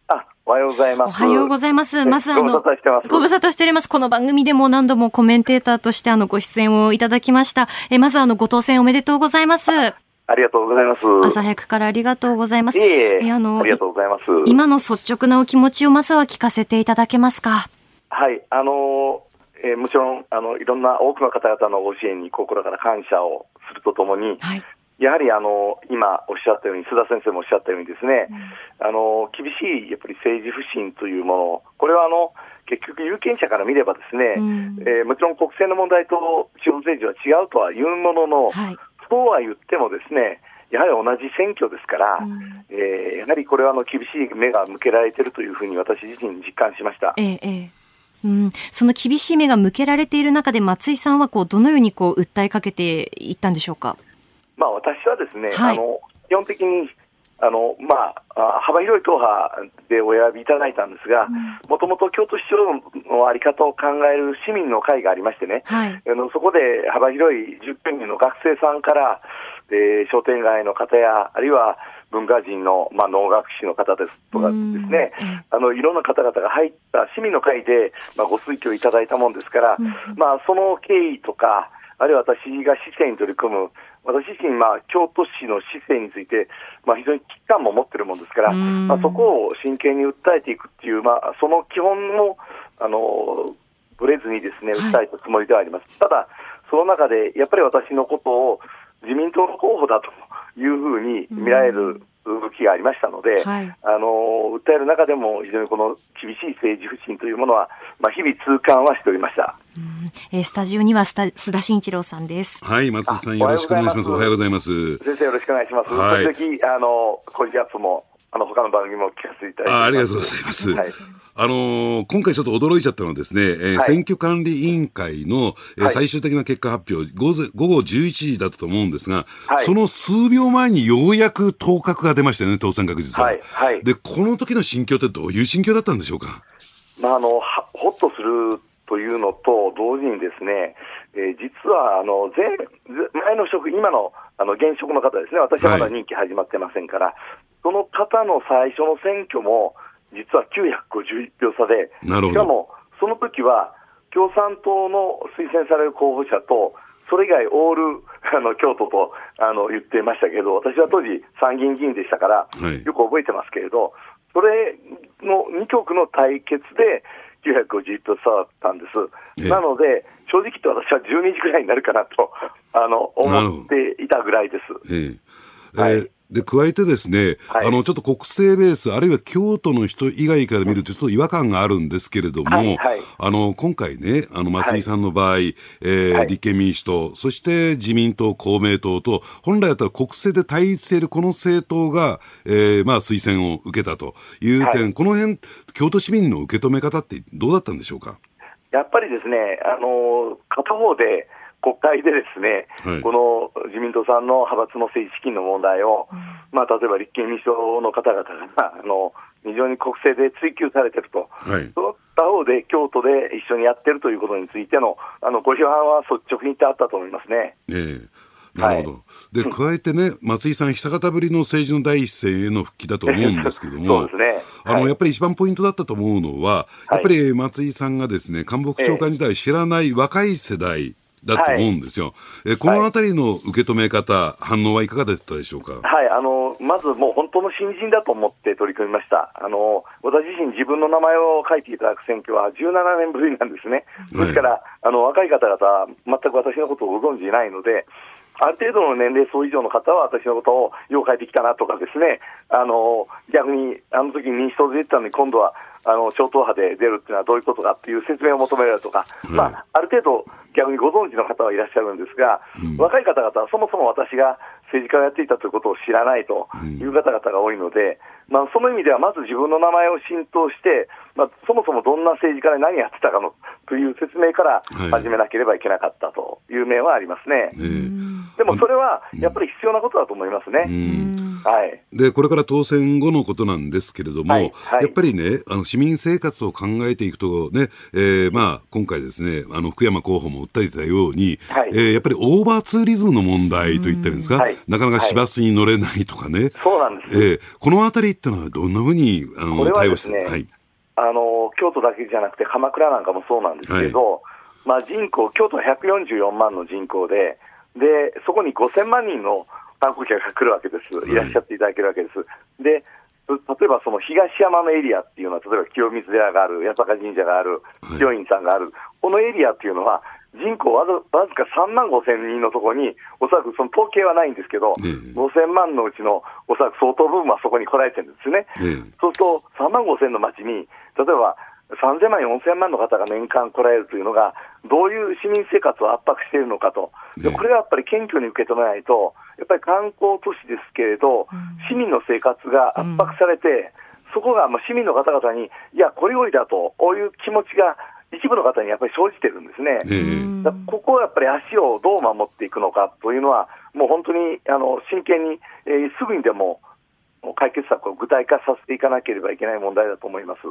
おはようございます。おはようございます。まずあの、ご無沙汰しております。この番組でも何度もコメンテーターとしてあのご出演をいただきました。えまずあのご当選おめでとうございます。ありがとうございます。朝早くからありがとうございます。いえいえあの、ありがとうございます。今の率直なお気持ちをまずは聞かせていただけますか？はい、あのえー、もちろんあのいろんな多くの方々のご支援に心から感謝をするとともに、はい、やはりあの今おっしゃったように、須田先生もおっしゃったように、ですね、うん、あの厳しいやっぱり政治不信というもの、これはあの結局、有権者から見れば、ですね、うん、えー、もちろん国政の問題と地方政治は違うとは言うものの、はい、そうは言ってもですね、やはり同じ選挙ですから、うん、えー、やはりこれはあの厳しい目が向けられているというふうに私自身実感しました。ええうん、その厳しい目が向けられている中で松井さんはこうどのようにこう訴えかけていったんでしょうか？まあ、私はですね、はい、あの基本的にあの、まあ、幅広い党派でお選びいただいたんですが、もともと京都市長の在り方を考える市民の会がありましてね、はい、あのそこで幅広い10人の学生さんから、えー、商店街の方や、あるいは文化人の、まあ、能楽師の方ですとかですね、あのいろんな方々が入った市民の会で、まあ、ご推挙いただいたもんですから、まあ、その経緯とか、あるいは私が市政に取り組む私自身、まあ、京都市の市政について、まあ、非常に危機感も持っているもんですから、まあ、そこを真剣に訴えていくっていう、まあ、その基本も、あの、ぶれずにですね、訴えたつもりではあります。はい、ただ、その中で、やっぱり私のことを自民党の候補だというふうに見られる動きがありましたので、はい、あの訴える中でも非常にこの厳しい政治不信というものは、まあ、日々痛感はしておりました。えー、スタジオには須田慎一郎さんです。はい、松井さんよろしくお願いします。おはようございます。先生よろしくお願いします。はい、時々あのコジアップもあの他の番組も聞かせていただいてあありがとうございます。はい、あのー、今回ちょっと驚いちゃったのはですね、えー、はい、選挙管理委員会の、えー、最終的な結果発表、午前午後11時だったと思うんですが、はい、その数秒前にようやく当確が出ましたよね、当選確実は。はいはい、で、この時の心境ってどういう心境だったんでしょうか？まあ、あのほっとするというのと同時にですね、えー、実はあの前前の職、今のあの現職の方ですね、私はまだ任期始まってませんから、はい、その方の最初の選挙も、実は951票差で、しかもその時は共産党の推薦される候補者と、それ以外オールあの京都とあの言ってましたけど、私は当時、参議院議員でしたから、はい、よく覚えてますけれど、それの2局の対決で、950票差だったんです。なので、正直言って私は12時ぐらいになるかなと、あの、思っていたぐらいです。ええはい、で、加えてですね、はい、あの、ちょっと国政ベース、あるいは京都の人以外から見ると、ちょっと違和感があるんですけれども、はいはい、あの、今回ね、あの、松井さんの場合、はい、えー、立憲民主党、そして自民党、公明党と、本来だったら国政で対立しているこの政党が、えー、まあ、推薦を受けたという点、この辺、京都市民の受け止め方ってどうだったんでしょうか？やっぱりですね、あの、片方で、国会でですね、はい、この自民党さんの派閥の政治資金の問題を、うん、まあ、例えば立憲民主党の方々が あの非常に国政で追及されてると、はい、その他方で京都で一緒にやってるということについてのあのご批判は率直に言ってあったと思いますね。ええ。なるほど。はい、で、加えてね、松井さん、久方ぶりの政治の第一声への復帰だと思うんですけども、そうですね。あの、はい、やっぱり一番ポイントだったと思うのは、やっぱり松井さんがですね、官房長官時代知らない若い世代、だと思うんですよ。はい、えこのあたりの受け止め方、反応はいかがだったでしょうか？はい、あのまずもう本当の新人だと思って取り組みました。あの私自身、自分の名前を書いていただく選挙は17年ぶりなんですね。ですから、はい、あの若い方々は全く私のことをご存じないので、ある程度の年齢層以上の方は私のことをよう書いてきたなとかですね、あの逆にあの時民主党で出てたのに今度はあの超党派で出るっていうのはどういうことかっていう説明を求められるとか、うん、まあ、ある程度、逆にご存知の方はいらっしゃるんですが、うん、若い方々はそもそも私が政治家をやっていたということを知らないという方々が多いので、うん、まあ、その意味ではまず自分の名前を浸透して、まあ、そもそもどんな政治家で何やってたかのという説明から始めなければいけなかったという面はありますね。はいでもそれはやっぱり必要なことだと思いますね。はい、で、これから当選後のことなんですけれども、はい。はい。やっぱりね、あの市民生活を考えていくとね、えーまあ、今回ですね、あの福山候補も訴えてたように、はい。えーやっぱりオーバーツーリズムの問題と言ったんですか、はい。なかなか市バスに乗れないとかね、そうなんです。えーこのあたりってのはどんなふうにあのこれは対応してはい、あの京都だけじゃなくて鎌倉なんかもそうなんですけど、まあ、人口、京都は144万の人口で、でそこに5000万人の観光客が来るわけです、い。らっしゃっていただけるわけです。で例えばその東山のエリアっていうのは、例えば清水寺がある、八坂神社がある、清院さんがある、このエリアっていうのは、人口わずわずか3万5千人のところに、おそらくその統計はないんですけど、5000万のうちのおそらく相当部分はそこに来られてるんですね。そうすると、3万5千の町に、例えば3000万、4000万の方が年間来られるというのが、どういう市民生活を圧迫しているのかと、でこれがやっぱり謙虚に受け止めないと、やっぱり観光都市ですけれど、市民の生活が圧迫されて、そこがまあ市民の方々に、いや、これよりだと、こういう気持ちが一部の方にやっぱり生じてるんですね。だからここをやっぱり足をどう守っていくのかというのは、もう本当にあの真剣に、えーすぐにでも解決策を具体化させていかなければいけない問題だと思います。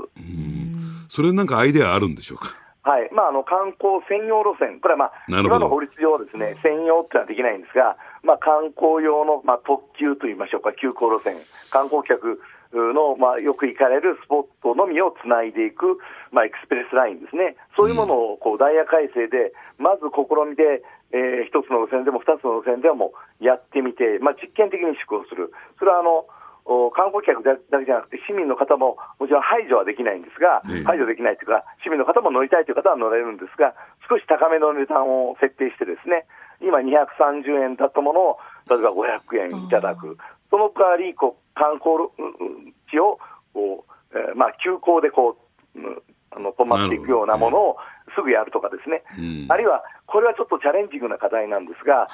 それなんかアイデアあるんでしょうか？はいまあ、あの観光専用路線、これは、まあ、今の法律上です、ね、専用っていうのはできないんですが、まあ、観光用の、まあ、特急といいましょうか、急行路線、観光客の、まあ、よく行かれるスポットのみをつないでいく、まあ、エクスプレスラインですね、そういうものをこうダイヤ改正で、まず試みで、えー一つの路線でも二つの路線でもやってみて、まあ、実験的に施行する、それはあのお観光客だだけじゃなくて、市民の方ももちろん排除はできないんですが、排除できないというか、市民の方も乗りたいという方は乗れるんですが、少し高めの値段を設定して、ですね今、230円だったものを、例えば500円いただく、その代わりこう観光地をこう、えーまあ、急行でこう、うんあの止まっていくようなものをすぐやるとかですね、あるいはこれはちょっとチャレンジングな課題なんですが、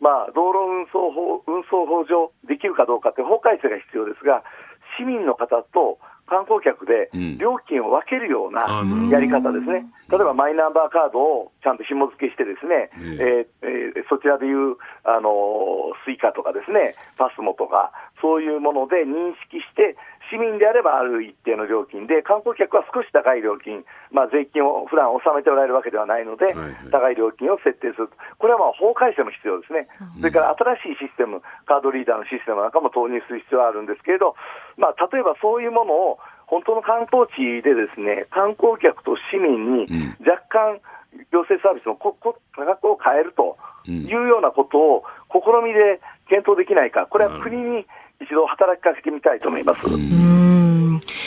まあ、道路運送法運送法上できるかどうかって法改正が必要ですが、市民の方と観光客で料金を分けるようなやり方ですね、例えばマイナンバーカードをちゃんと紐付けして、ですね、えーえーそちらでいう、あのースイカとかですね、パスモとか、そういうもので認識して、市民であればある一定の料金で、観光客は少し高い料金、まあ、税金を普段納めておられるわけではないので、高い料金を設定する、これはまあ法改正も必要ですね、それから新しいシステム、カードリーダーのシステムなんかも投入する必要はあるんですけれど、まあ、例えばそういうものを本当の観光地でですね観光客と市民に若干行政サービスのここ価格を変えるというようなことを試みで検討できないか、これは国に一度働きかけてみたいと思います。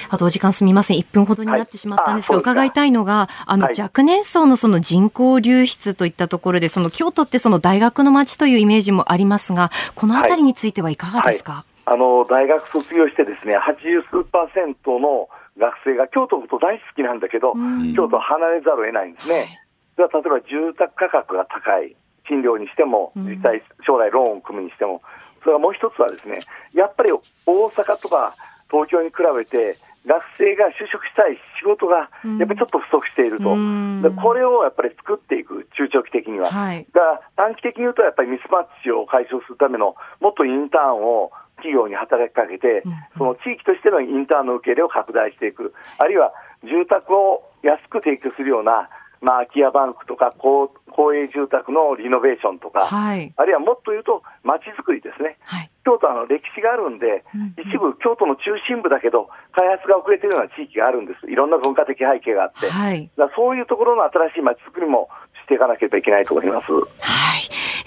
あとお時間すみません。1分ほどになってしまったんですが、はい。伺いたいのが、あの、はい。若年層のその人口流出といったところで、その京都ってその大学の街というイメージもありますが、このあたりについてはいかがですか、あの大学卒業してですね80数パーセントの学生が京都のこと大好きなんだけど、京都を離れざるを得ないんですね。それは例えば住宅価格が高い、賃料にしても、実際将来ローンを組むにしても、それからもう一つはですね、やっぱり大阪とか東京に比べて、学生が就職したい仕事がやっぱりちょっと不足していると、でこれをやっぱり作っていく、中長期的には。はい。が短期的に言うと、やっぱりミスマッチを解消するための、もっとインターンを企業に働きかけて、その地域としてのインターンの受け入れを拡大していく、あるいは住宅を安く提供するような、まあ、空き家バンクとか公公営住宅のリノベーションとか、はいあるいはもっと言うと、街づくりですね。京都はあの歴史があるんで、一部京都の中心部だけど、開発が遅れているような地域があるんです。いろんな文化的背景があって。はいだそういうところの新しい街づくりもしていかなければいけないと思います。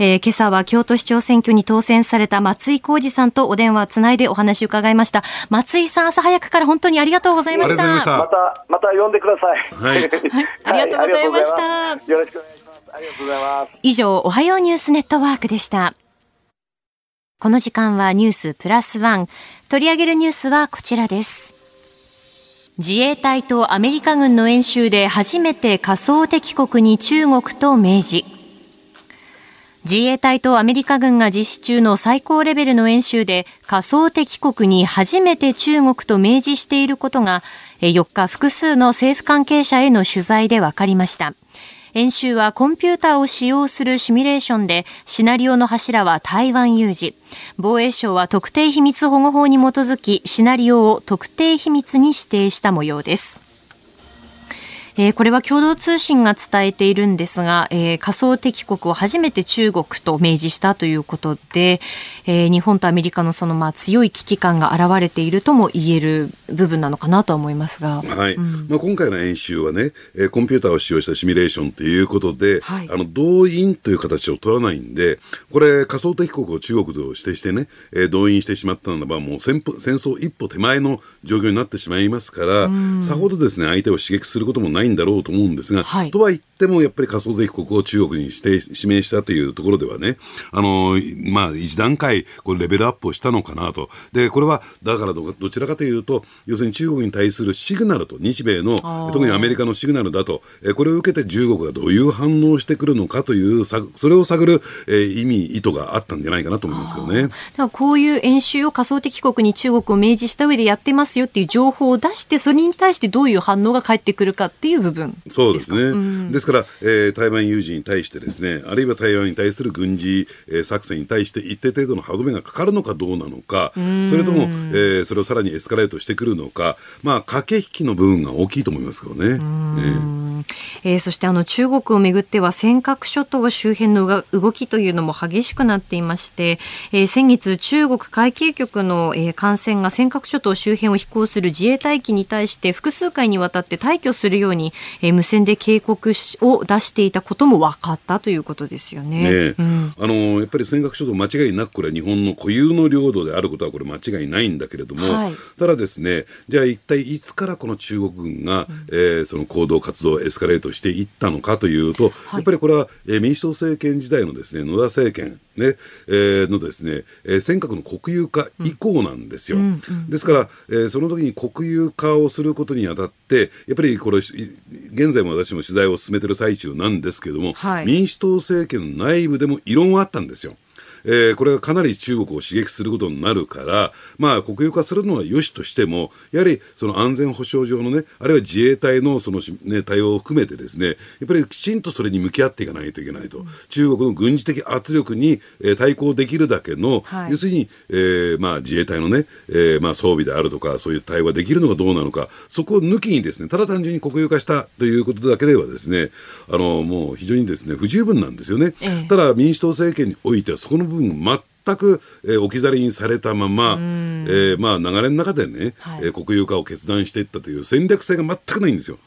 えー今朝は京都市長選挙に当選された松井浩二さんとお電話つないでお話を伺いました。松井さん、朝早くから本当にありがとうございました。また、また呼んでください。はい。ありがとうございましたよろしくお願いします。ありがとうございます。以上、おはようニュースネットワークでした。この時間はニュースプラスワン。取り上げるニュースはこちらです。自衛隊とアメリカ軍の演習で初めて仮想敵国に中国と明示。自衛隊とアメリカ軍が実施中の最高レベルの演習で仮想敵国に初めて中国と明示していることが4日複数の政府関係者への取材で分かりました。演習はコンピューターを使用するシミュレーションで、シナリオの柱は台湾有事。防衛省は特定秘密保護法に基づき、シナリオを特定秘密に指定した模様です。えー、これは共同通信が伝えているんですが、えー、仮想敵国を初めて中国と明示したということで、えー、日本とアメリカのそのまあ強い危機感が現れているとも言える部分なのかなと思いますが、はい、うん、まあ、今回の演習はね、えー、コンピューターを使用したシミュレーションということで、はい、あの動員という形を取らないんで、これ、仮想敵国を中国と指定してね、えー、動員してしまったならば、もう戦戦争一歩手前の状況になってしまいますから、さほどですね相手を刺激することもないんだろうと思うんですが、はい、とは言っても、やっぱり仮想敵国を中国に指定指名したというところではね、あのまあ、一段階これレベルアップをしたのかなと。で、これはだからどちらかというと、要するに中国に対するシグナルと、日米の特にアメリカのシグナルだと、えこれを受けて中国がどういう反応をしてくるのかというそれを探る、え意味意図があったんじゃないかなと思いますけどね。だからこういう演習を仮想敵国に中国を明示した上でやってますよっていう情報を出してそれに対してどういう反応が返ってくるかっていう部分そうですね、うん、ですから、えー、台湾有事に対してですねあるいは台湾に対する軍事、えー、作戦に対して一定程度の歯止めがかかるのかどうなのかそれとも、えー、それをさらにエスカレートしてくるのか、まあ、駆け引きの部分が大きいと思いますけどね。ねえー、そしてあの中国をめぐっては尖閣諸島周辺の動きというのも激しくなっていまして、えー、先月中国海警局の、えー、艦船が尖閣諸島周辺を飛行する自衛隊機に対して複数回にわたって退去するように、えー、無線で警告を出していたことも分かったということですよね。ねうん、あのやっぱり尖閣諸島間違いなくこれは日本の固有の領土であることはこれ間違いないんだけれども、はい、ただですねじゃあ一体いつからこの中国軍が、うん、えー、その行動活動をエスカレートしていったのかというと、はい、やっぱりこれは、えー、民主党政権時代のですね野田政権ね、えー、のですね、えー、尖閣の国有化以降なんですよ。うんうん、ですから、えー、その時に国有化をすることにあたって、やっぱりこれ、現在も私も取材を進めてる最中なんですけども、はい、民主党政権の内部でも異論はあったんですよ。えー、これがかなり中国を刺激することになるから、まあ、国有化するのはよしとしても、やはりその安全保障上のね、あるいは自衛隊のその、ね、対応を含めてですね、やっぱりきちんとそれに向き合っていかないといけないと、うん、中国の軍事的圧力に、えー、対抗できるだけの、はい、要するに、えーまあ、自衛隊のね、えーまあ、装備であるとか、そういう対応ができるのかどうなのか、そこを抜きにですね、ただ単純に国有化したということだけではですね、あのもう非常にですね不十分なんですよね。ええ、ただ民主党政権においてはそこの部分全く、えー、置き去りにされたまま、えー、まあ、流れの中でね、はい、えー、国有化を決断していったという戦略性が全くないんですよ。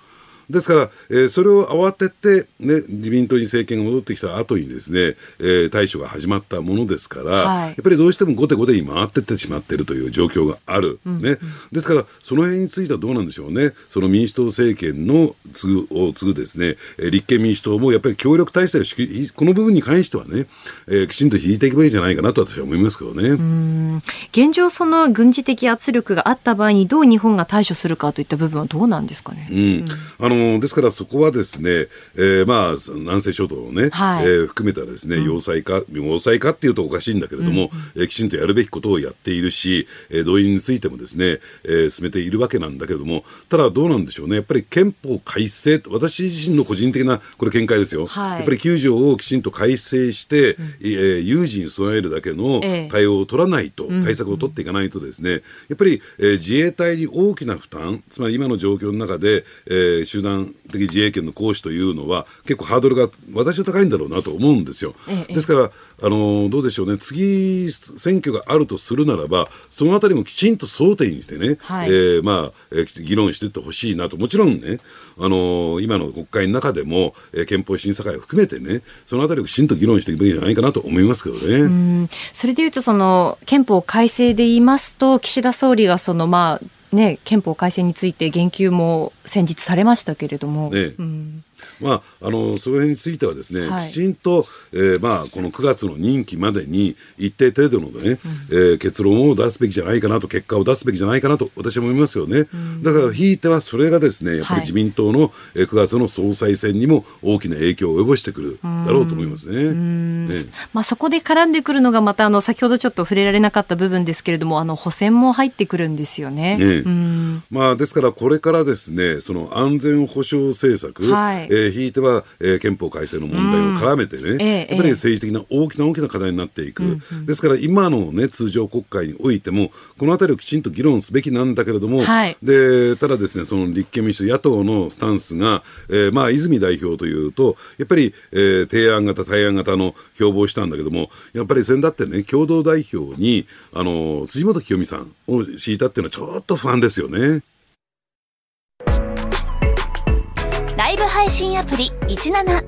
ですから、えー、それを慌てて、ね、自民党に政権が戻ってきた後にですね、えー、対処が始まったものですから、はい、やっぱりどうしても後手後手に回ってってしまっているという状況がある、うん、ね、ですから、その辺についてはどうなんでしょうね、その民主党政権の継ぐを継ぐですね、立憲民主党もやっぱり協力体制をしこの部分に関してはね、えー、きちんと引いていけばいいじゃないかなと私は思いますけどね。現状、その軍事的圧力があった場合にどう日本が対処するかといった部分はどうなんですかね。うん、あのですからそこはですね、えー、まあ、南西諸島のね、はい、えー、含めたですね、要塞化、要塞化っていうとおかしいんだけれども、うん、えー、きちんとやるべきことをやっているし、えー、動員についてもですね、えー、進めているわけなんだけれども、ただどうなんでしょうね、やっぱり憲法改正、私自身の個人的なこれ見解ですよ、はい、やっぱり9条をきちんと改正して、うん、えー、有事に備えるだけの対応を取らないと、えー、対策を取っていかないとですね、やっぱり、えー、自衛隊に大きな負担、つまり今の状況の中で、えー、集団的自衛権の行使というのは、結構ハードルが私は高いんだろうなと思うんですよ。ええ、ですから、あのどうでしょうね、次、選挙があるとするならば、そのあたりもきちんと争点にしてね、はい、えー、まあ、えー、議論していってほしいなと、もちろんね、あの今の国会の中でも、えー、憲法審査会を含めてね、そのあたりをきちんと議論していくべきじゃないかなと思いますけどね。それでいうと、その憲法改正で言いますと、岸田総理がその、まあ、ね、憲法改正について言及も先日されましたけれども。ねうんまあ、あのその辺についてはですね、はい、きちんと、えーまあ、この9月の任期までに一定程度のね、うん、えー、結論を出すべきじゃないかなと結果を出すべきじゃないかなと私は思いますよね、うん、だからひいてはそれがですねやっぱり自民党の、はい、9月の総裁選にも大きな影響を及ぼしてくるだろうと思いますね。ね。まあ、そこで絡んでくるのがまたあの先ほどちょっと触れられなかった部分ですけれどもあの補選も入ってくるんですよね。ねまあ、ですからこれからですねその安全保障政策、はい、えー、ーひいては、えー憲法改正の問題を絡めてね、ええやっぱり政治的な大きな大きな課題になっていく、ですから今の、ね、通常国会においても、このあたりをきちんと議論すべきなんだけれども、はい。でただですね、その立憲民主、野党のスタンスが、えーまあ、泉代表というと、やっぱり、えー提案型、対案型の標榜したんだけども、やっぱり先だってね、共同代表に、あの辻元清美さんを敷いたっていうのは、ちょっと不安ですよね。ライブ配信アプリ17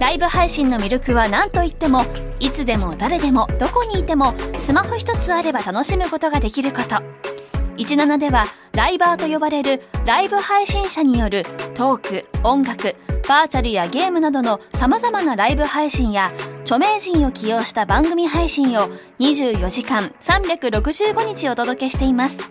ライブ配信の魅力は何といってもいつでも誰でもどこにいてもスマホ一つあれば楽しむことができること。17ではライバーと呼ばれるライブ配信者によるトーク音楽バーチャルやゲームなどの様々なライブ配信や著名人を起用した番組配信を24時間365日お届けしています。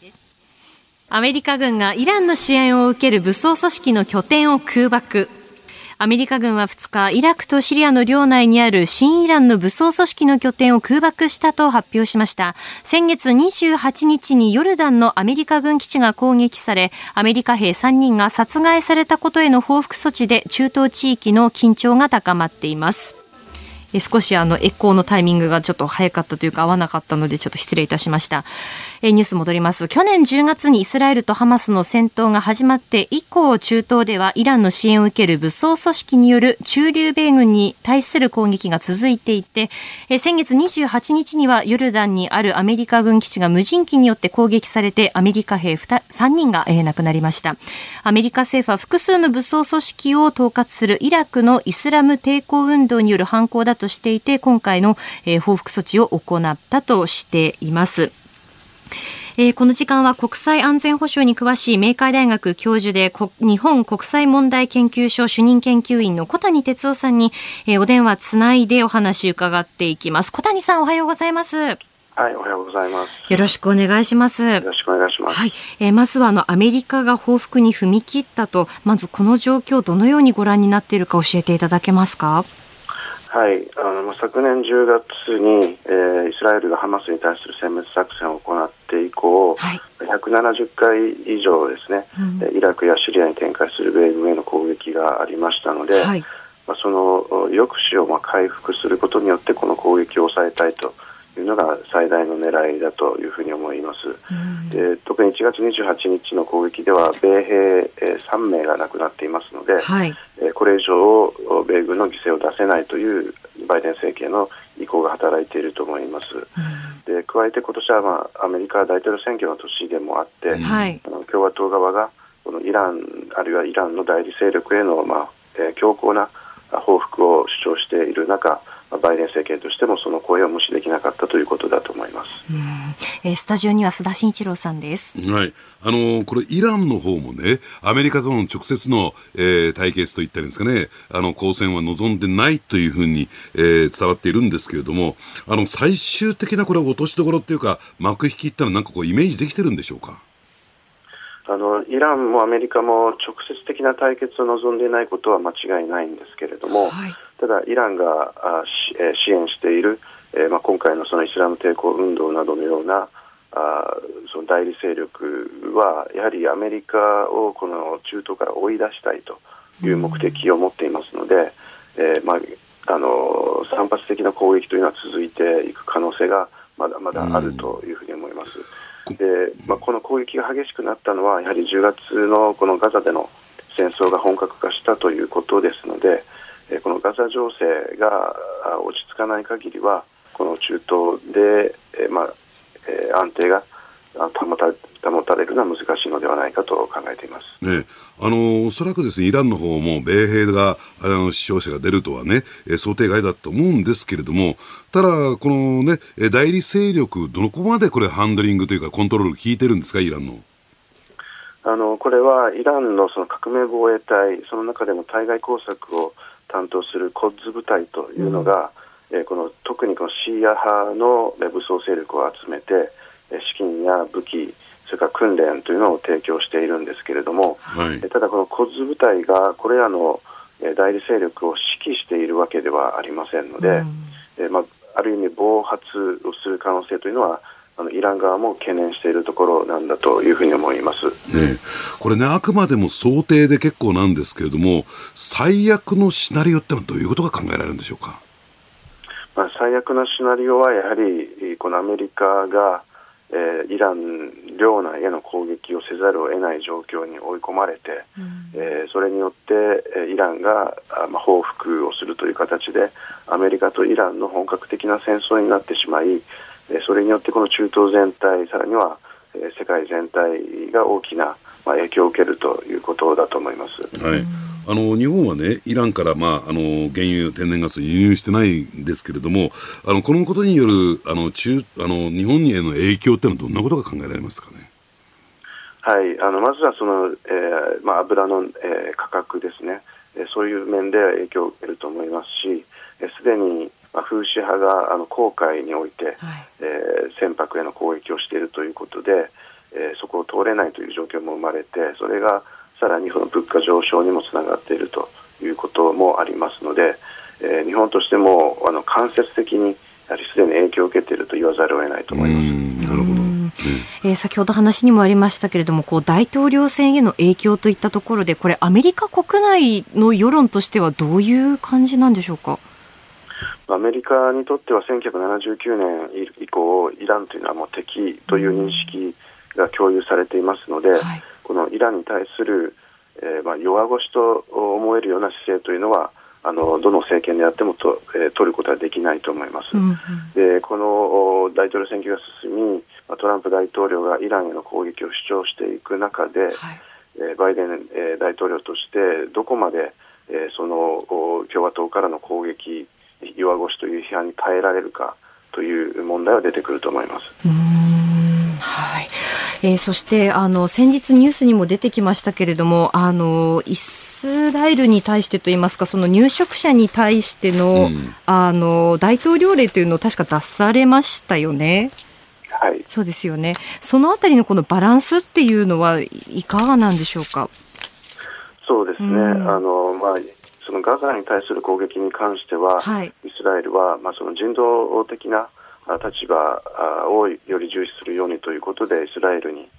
アメリカ軍がイランの支援を受ける武装組織の拠点を空爆。アメリカ軍は2日、イラクとシリアの領内にある新イランの武装組織の拠点を空爆したと発表しました。先月28日にヨルダンのアメリカ軍基地が攻撃され、アメリカ兵3人が殺害されたことへの報復措置で中東地域の緊張が高まっています。え少しあの、エコーのタイミングがちょっと早かったというか合わなかったのでちょっと失礼いたしました。えニュース戻ります。去年10月にイスラエルとハマスの戦闘が始まって以降、中東ではイランの支援を受ける武装組織による中流米軍に対する攻撃が続いていて、え先月28日にはヨルダンにあるアメリカ軍基地が無人機によって攻撃されてアメリカ兵3人が、えー亡くなりました。アメリカ政府は複数の武装組織を統括するイラクのイスラム抵抗運動による犯行だとしていて、今回の、えー報復措置を行ったとしています。えーこの時間は国際安全保障に詳しい明海大学教授でこ日本国際問題研究所主任研究員の小谷哲夫さんに、えーお電話つないでお話伺っていきます。小谷さんおはようございます。よはい、おはようございます。ろしくお願いします。よろしくお願いします。はい、えーまずはあのアメリカが報復に踏み切ったと、まずこの状況どのようにご覧になっているか教えていただけますか？はい、あのまあ昨年10月に、えーイスラエルがハマスに対する殲滅作戦を行って以降、170回以上ですね、えーイラクやシリアに展開する米軍への攻撃がありましたので、はい。まあ、そのお抑止をまあ回復することによってこの攻撃を抑えたいというのが最大の狙いだというふうに思います。で特に1月28日の攻撃では米兵、えー3名が亡くなっていますので、はい。えーこれ以上お米軍の犠牲を出せないというバイデン政権の意向が働いていると思います。で加えて今年は、まあ、アメリカ大統領選挙の年でもあって、はいあの共和党側がこのイランあるいはイランの代理勢力への、まあえー強硬なあ報復を主張している中、まあバイデン政権としてもその声を無視できなかったということだと思います。えースタジオには須田慎一郎さんです。はい。あのーこれ、イランの方もね、アメリカとの直接の、えー対決といったんですかね、あの、交戦は望んでないというふうに、えー伝わっているんですけれども、あの、最終的なこれ、落としどころっていうか、幕引きってのはなんかこう、イメージできてるんでしょうか？あのイランもアメリカも直接的な対決を望んでいないことは間違いないんですけれども、ただ、イランが支援している、まあ、今回のそのイスラム抵抗運動などのようなあその代理勢力は、やはりアメリカをこの中東から追い出したいという目的を持っていますので、えーまあ、あの散発的な攻撃というのは続いていく可能性がまだまだあるというふうに思います。でまあ、この攻撃が激しくなったのは、やはり10月のこのガザでの戦争が本格化したということですので、このガザ情勢があ落ち着かない限りは、この中東で、えーまあえー安定があ保た保たれるのは難しいのではないかと考えています。ね、あのおそらくですね、イランの方も米兵が、あの、死傷者が出るとはね、えー想定外だと思うんですけれども、ただ、このね、えー代理勢力、どこまでこれハンドリングというかコントロール効いてるんですか、イランの。あのこれはイランのその革命防衛隊、その中でも対外工作を担当するコッズ部隊というのが、うん、えー、この特にこのシーア派の武装勢力を集めて、え資金や武器、それから訓練というのを提供しているんですけれども、はい、ただ、このコッズ部隊がこれらの代理勢力を指揮しているわけではありませんので、うん、えまあ、ある意味、暴発をする可能性というのは、あのイラン側も懸念しているところなんだというふうに思います、ね、これね、あくまでも想定で結構なんですけれども、最悪のシナリオってのはどういうことが考えられるんでしょうか？まあ、最悪のシナリオはやはり、このアメリカが、えー、イラン領内への攻撃をせざるを得ない状況に追い込まれて、うん、えー、それによってイランが、まあ、報復をするという形でアメリカとイランの本格的な戦争になってしまい、それによってこの中東全体、さらには世界全体が大きな影響を受けるということだと思います。はいあの日本はね、イランから、まあ、あの原油、天然ガス輸入してないんですけれども、あのこのことによるあの中あの日本への影響ってのは、どんなことが考えられますかね？はい、あのまずはその、えーまあ、油の、えー、価格ですね、えー、そういう面で影響を受けると思いますし、す、で、にまあ、風刺派があの航海において、はい、えー、船舶への攻撃をしているということで、えー、そこを通れないという状況も生まれてそれがさらにその物価上昇にもつながっているということもありますので、えー、日本としてもあの間接的にやはりすでに影響を受けていると言わざるを得ないと思います。なるほどえー、先ほど話にもありましたけれどもこう大統領選への影響といったところでこれアメリカ国内の世論としてはどういう感じなんでしょうか？アメリカにとっては1979年以降、イランというのはもう敵という認識が共有されていますので、はい、このイランに対する、えー、まあ弱腰と思えるような姿勢というのは、あのどの政権であってもと、えー、取ることはできないと思います。うんうん、でこの大統領選挙が進み、トランプ大統領がイランへの攻撃を主張していく中で、はい、えー、バイデン、えー、大統領としてどこまで、えー、その共和党からの攻撃弱腰という批判に耐えられるかという問題は出てくると思います。はいえー、そしてあの先日ニュースにも出てきましたけれどもあのイスラエルに対してといいますかその入植者に対してのうん、あの大統領令というのを確か出されましたよね。はい、そうですよね。そのあたりのこのバランスっていうのはいかがなんでしょうか？そうですね。うん、あのまあそのガザに対する攻撃に関しては、はい、イスラエルは、まあ、その人道的な立場をより重視するようにということで、イスラエルに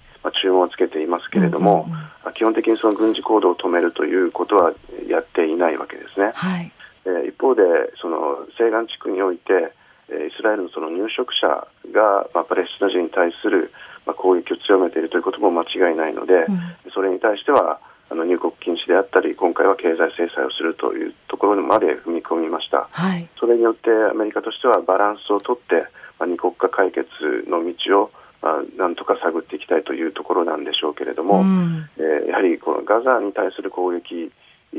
注文をつけていますけれども、うんうんうん、基本的にその軍事行動を止めるということはやっていないわけですね。はい、え一方で、その西岸地区において、イスラエルのその入植者が、まあ、パレスチナ人に対する、まあ、攻撃を強めているということも間違いないので、うん、それに対しては、あの入国禁止であったり、今回は経済制裁をするというところまで踏み込みました、はい、それによってアメリカとしてはバランスをとって、まあ、二国家解決の道をまあ、なんとか探っていきたいというところなんでしょうけれども、うん、えー、やはりこのガザに対する攻撃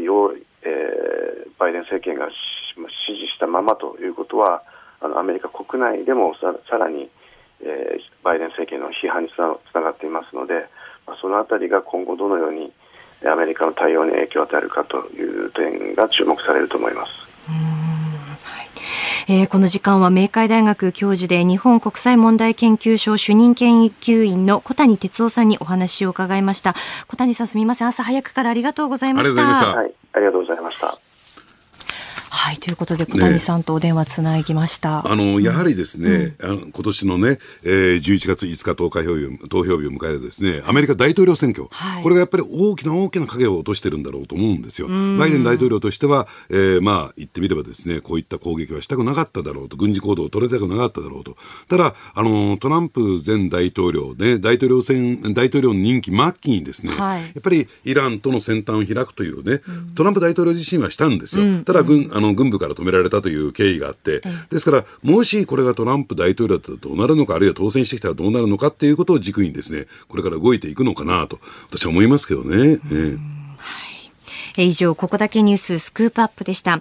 を、えー、バイデン政権が支持したままということは、あのアメリカ国内でもささらに、えー、バイデン政権の批判につながっていますので、まあ、そのあたりが今後どのようにアメリカの対応に影響を与えるかという点が注目されると思います。えー、この時間は明海大学教授で日本国際問題研究所主任研究員の小谷哲夫さんにお話を伺いました。小谷さんすみません。朝早くからありがとうございました。はい。ありがとうございましたはいということで小谷さんとお電話つなぎました、ね、あのやはりですね、うん、今年のね、えー、11月5日投開票日投票日を迎えるですねアメリカ大統領選挙、はい、これがやっぱり大きな大きな影を落としてるんだろうと思うんですよ。バイデン大統領としては、えー、まあ言ってみればですねこういった攻撃はしたくなかっただろうと軍事行動を取れたくなかっただろうと。ただあのトランプ前大統領ね大統領選大統領の任期末期にですね、はい、やっぱりイランとの先端を開くというね、トランプ大統領自身はしたんですよ。うん、ただ軍あの軍部から止められたという経緯があって、ですから、もしこれがトランプ大統領だったらどうなるのか、あるいは当選してきたらどうなるのかっていうことを軸にですね、これから動いていくのかなと、私は思いますけどね。え以上、ここだけニューススクープアップでした。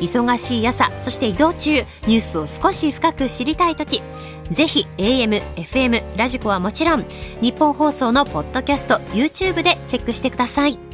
忙しい朝そして移動中ニュースを少し深く知りたい時ぜひ AM、FM、ラジコはもちろんニッポン放送のポッドキャスト YouTube でチェックしてください。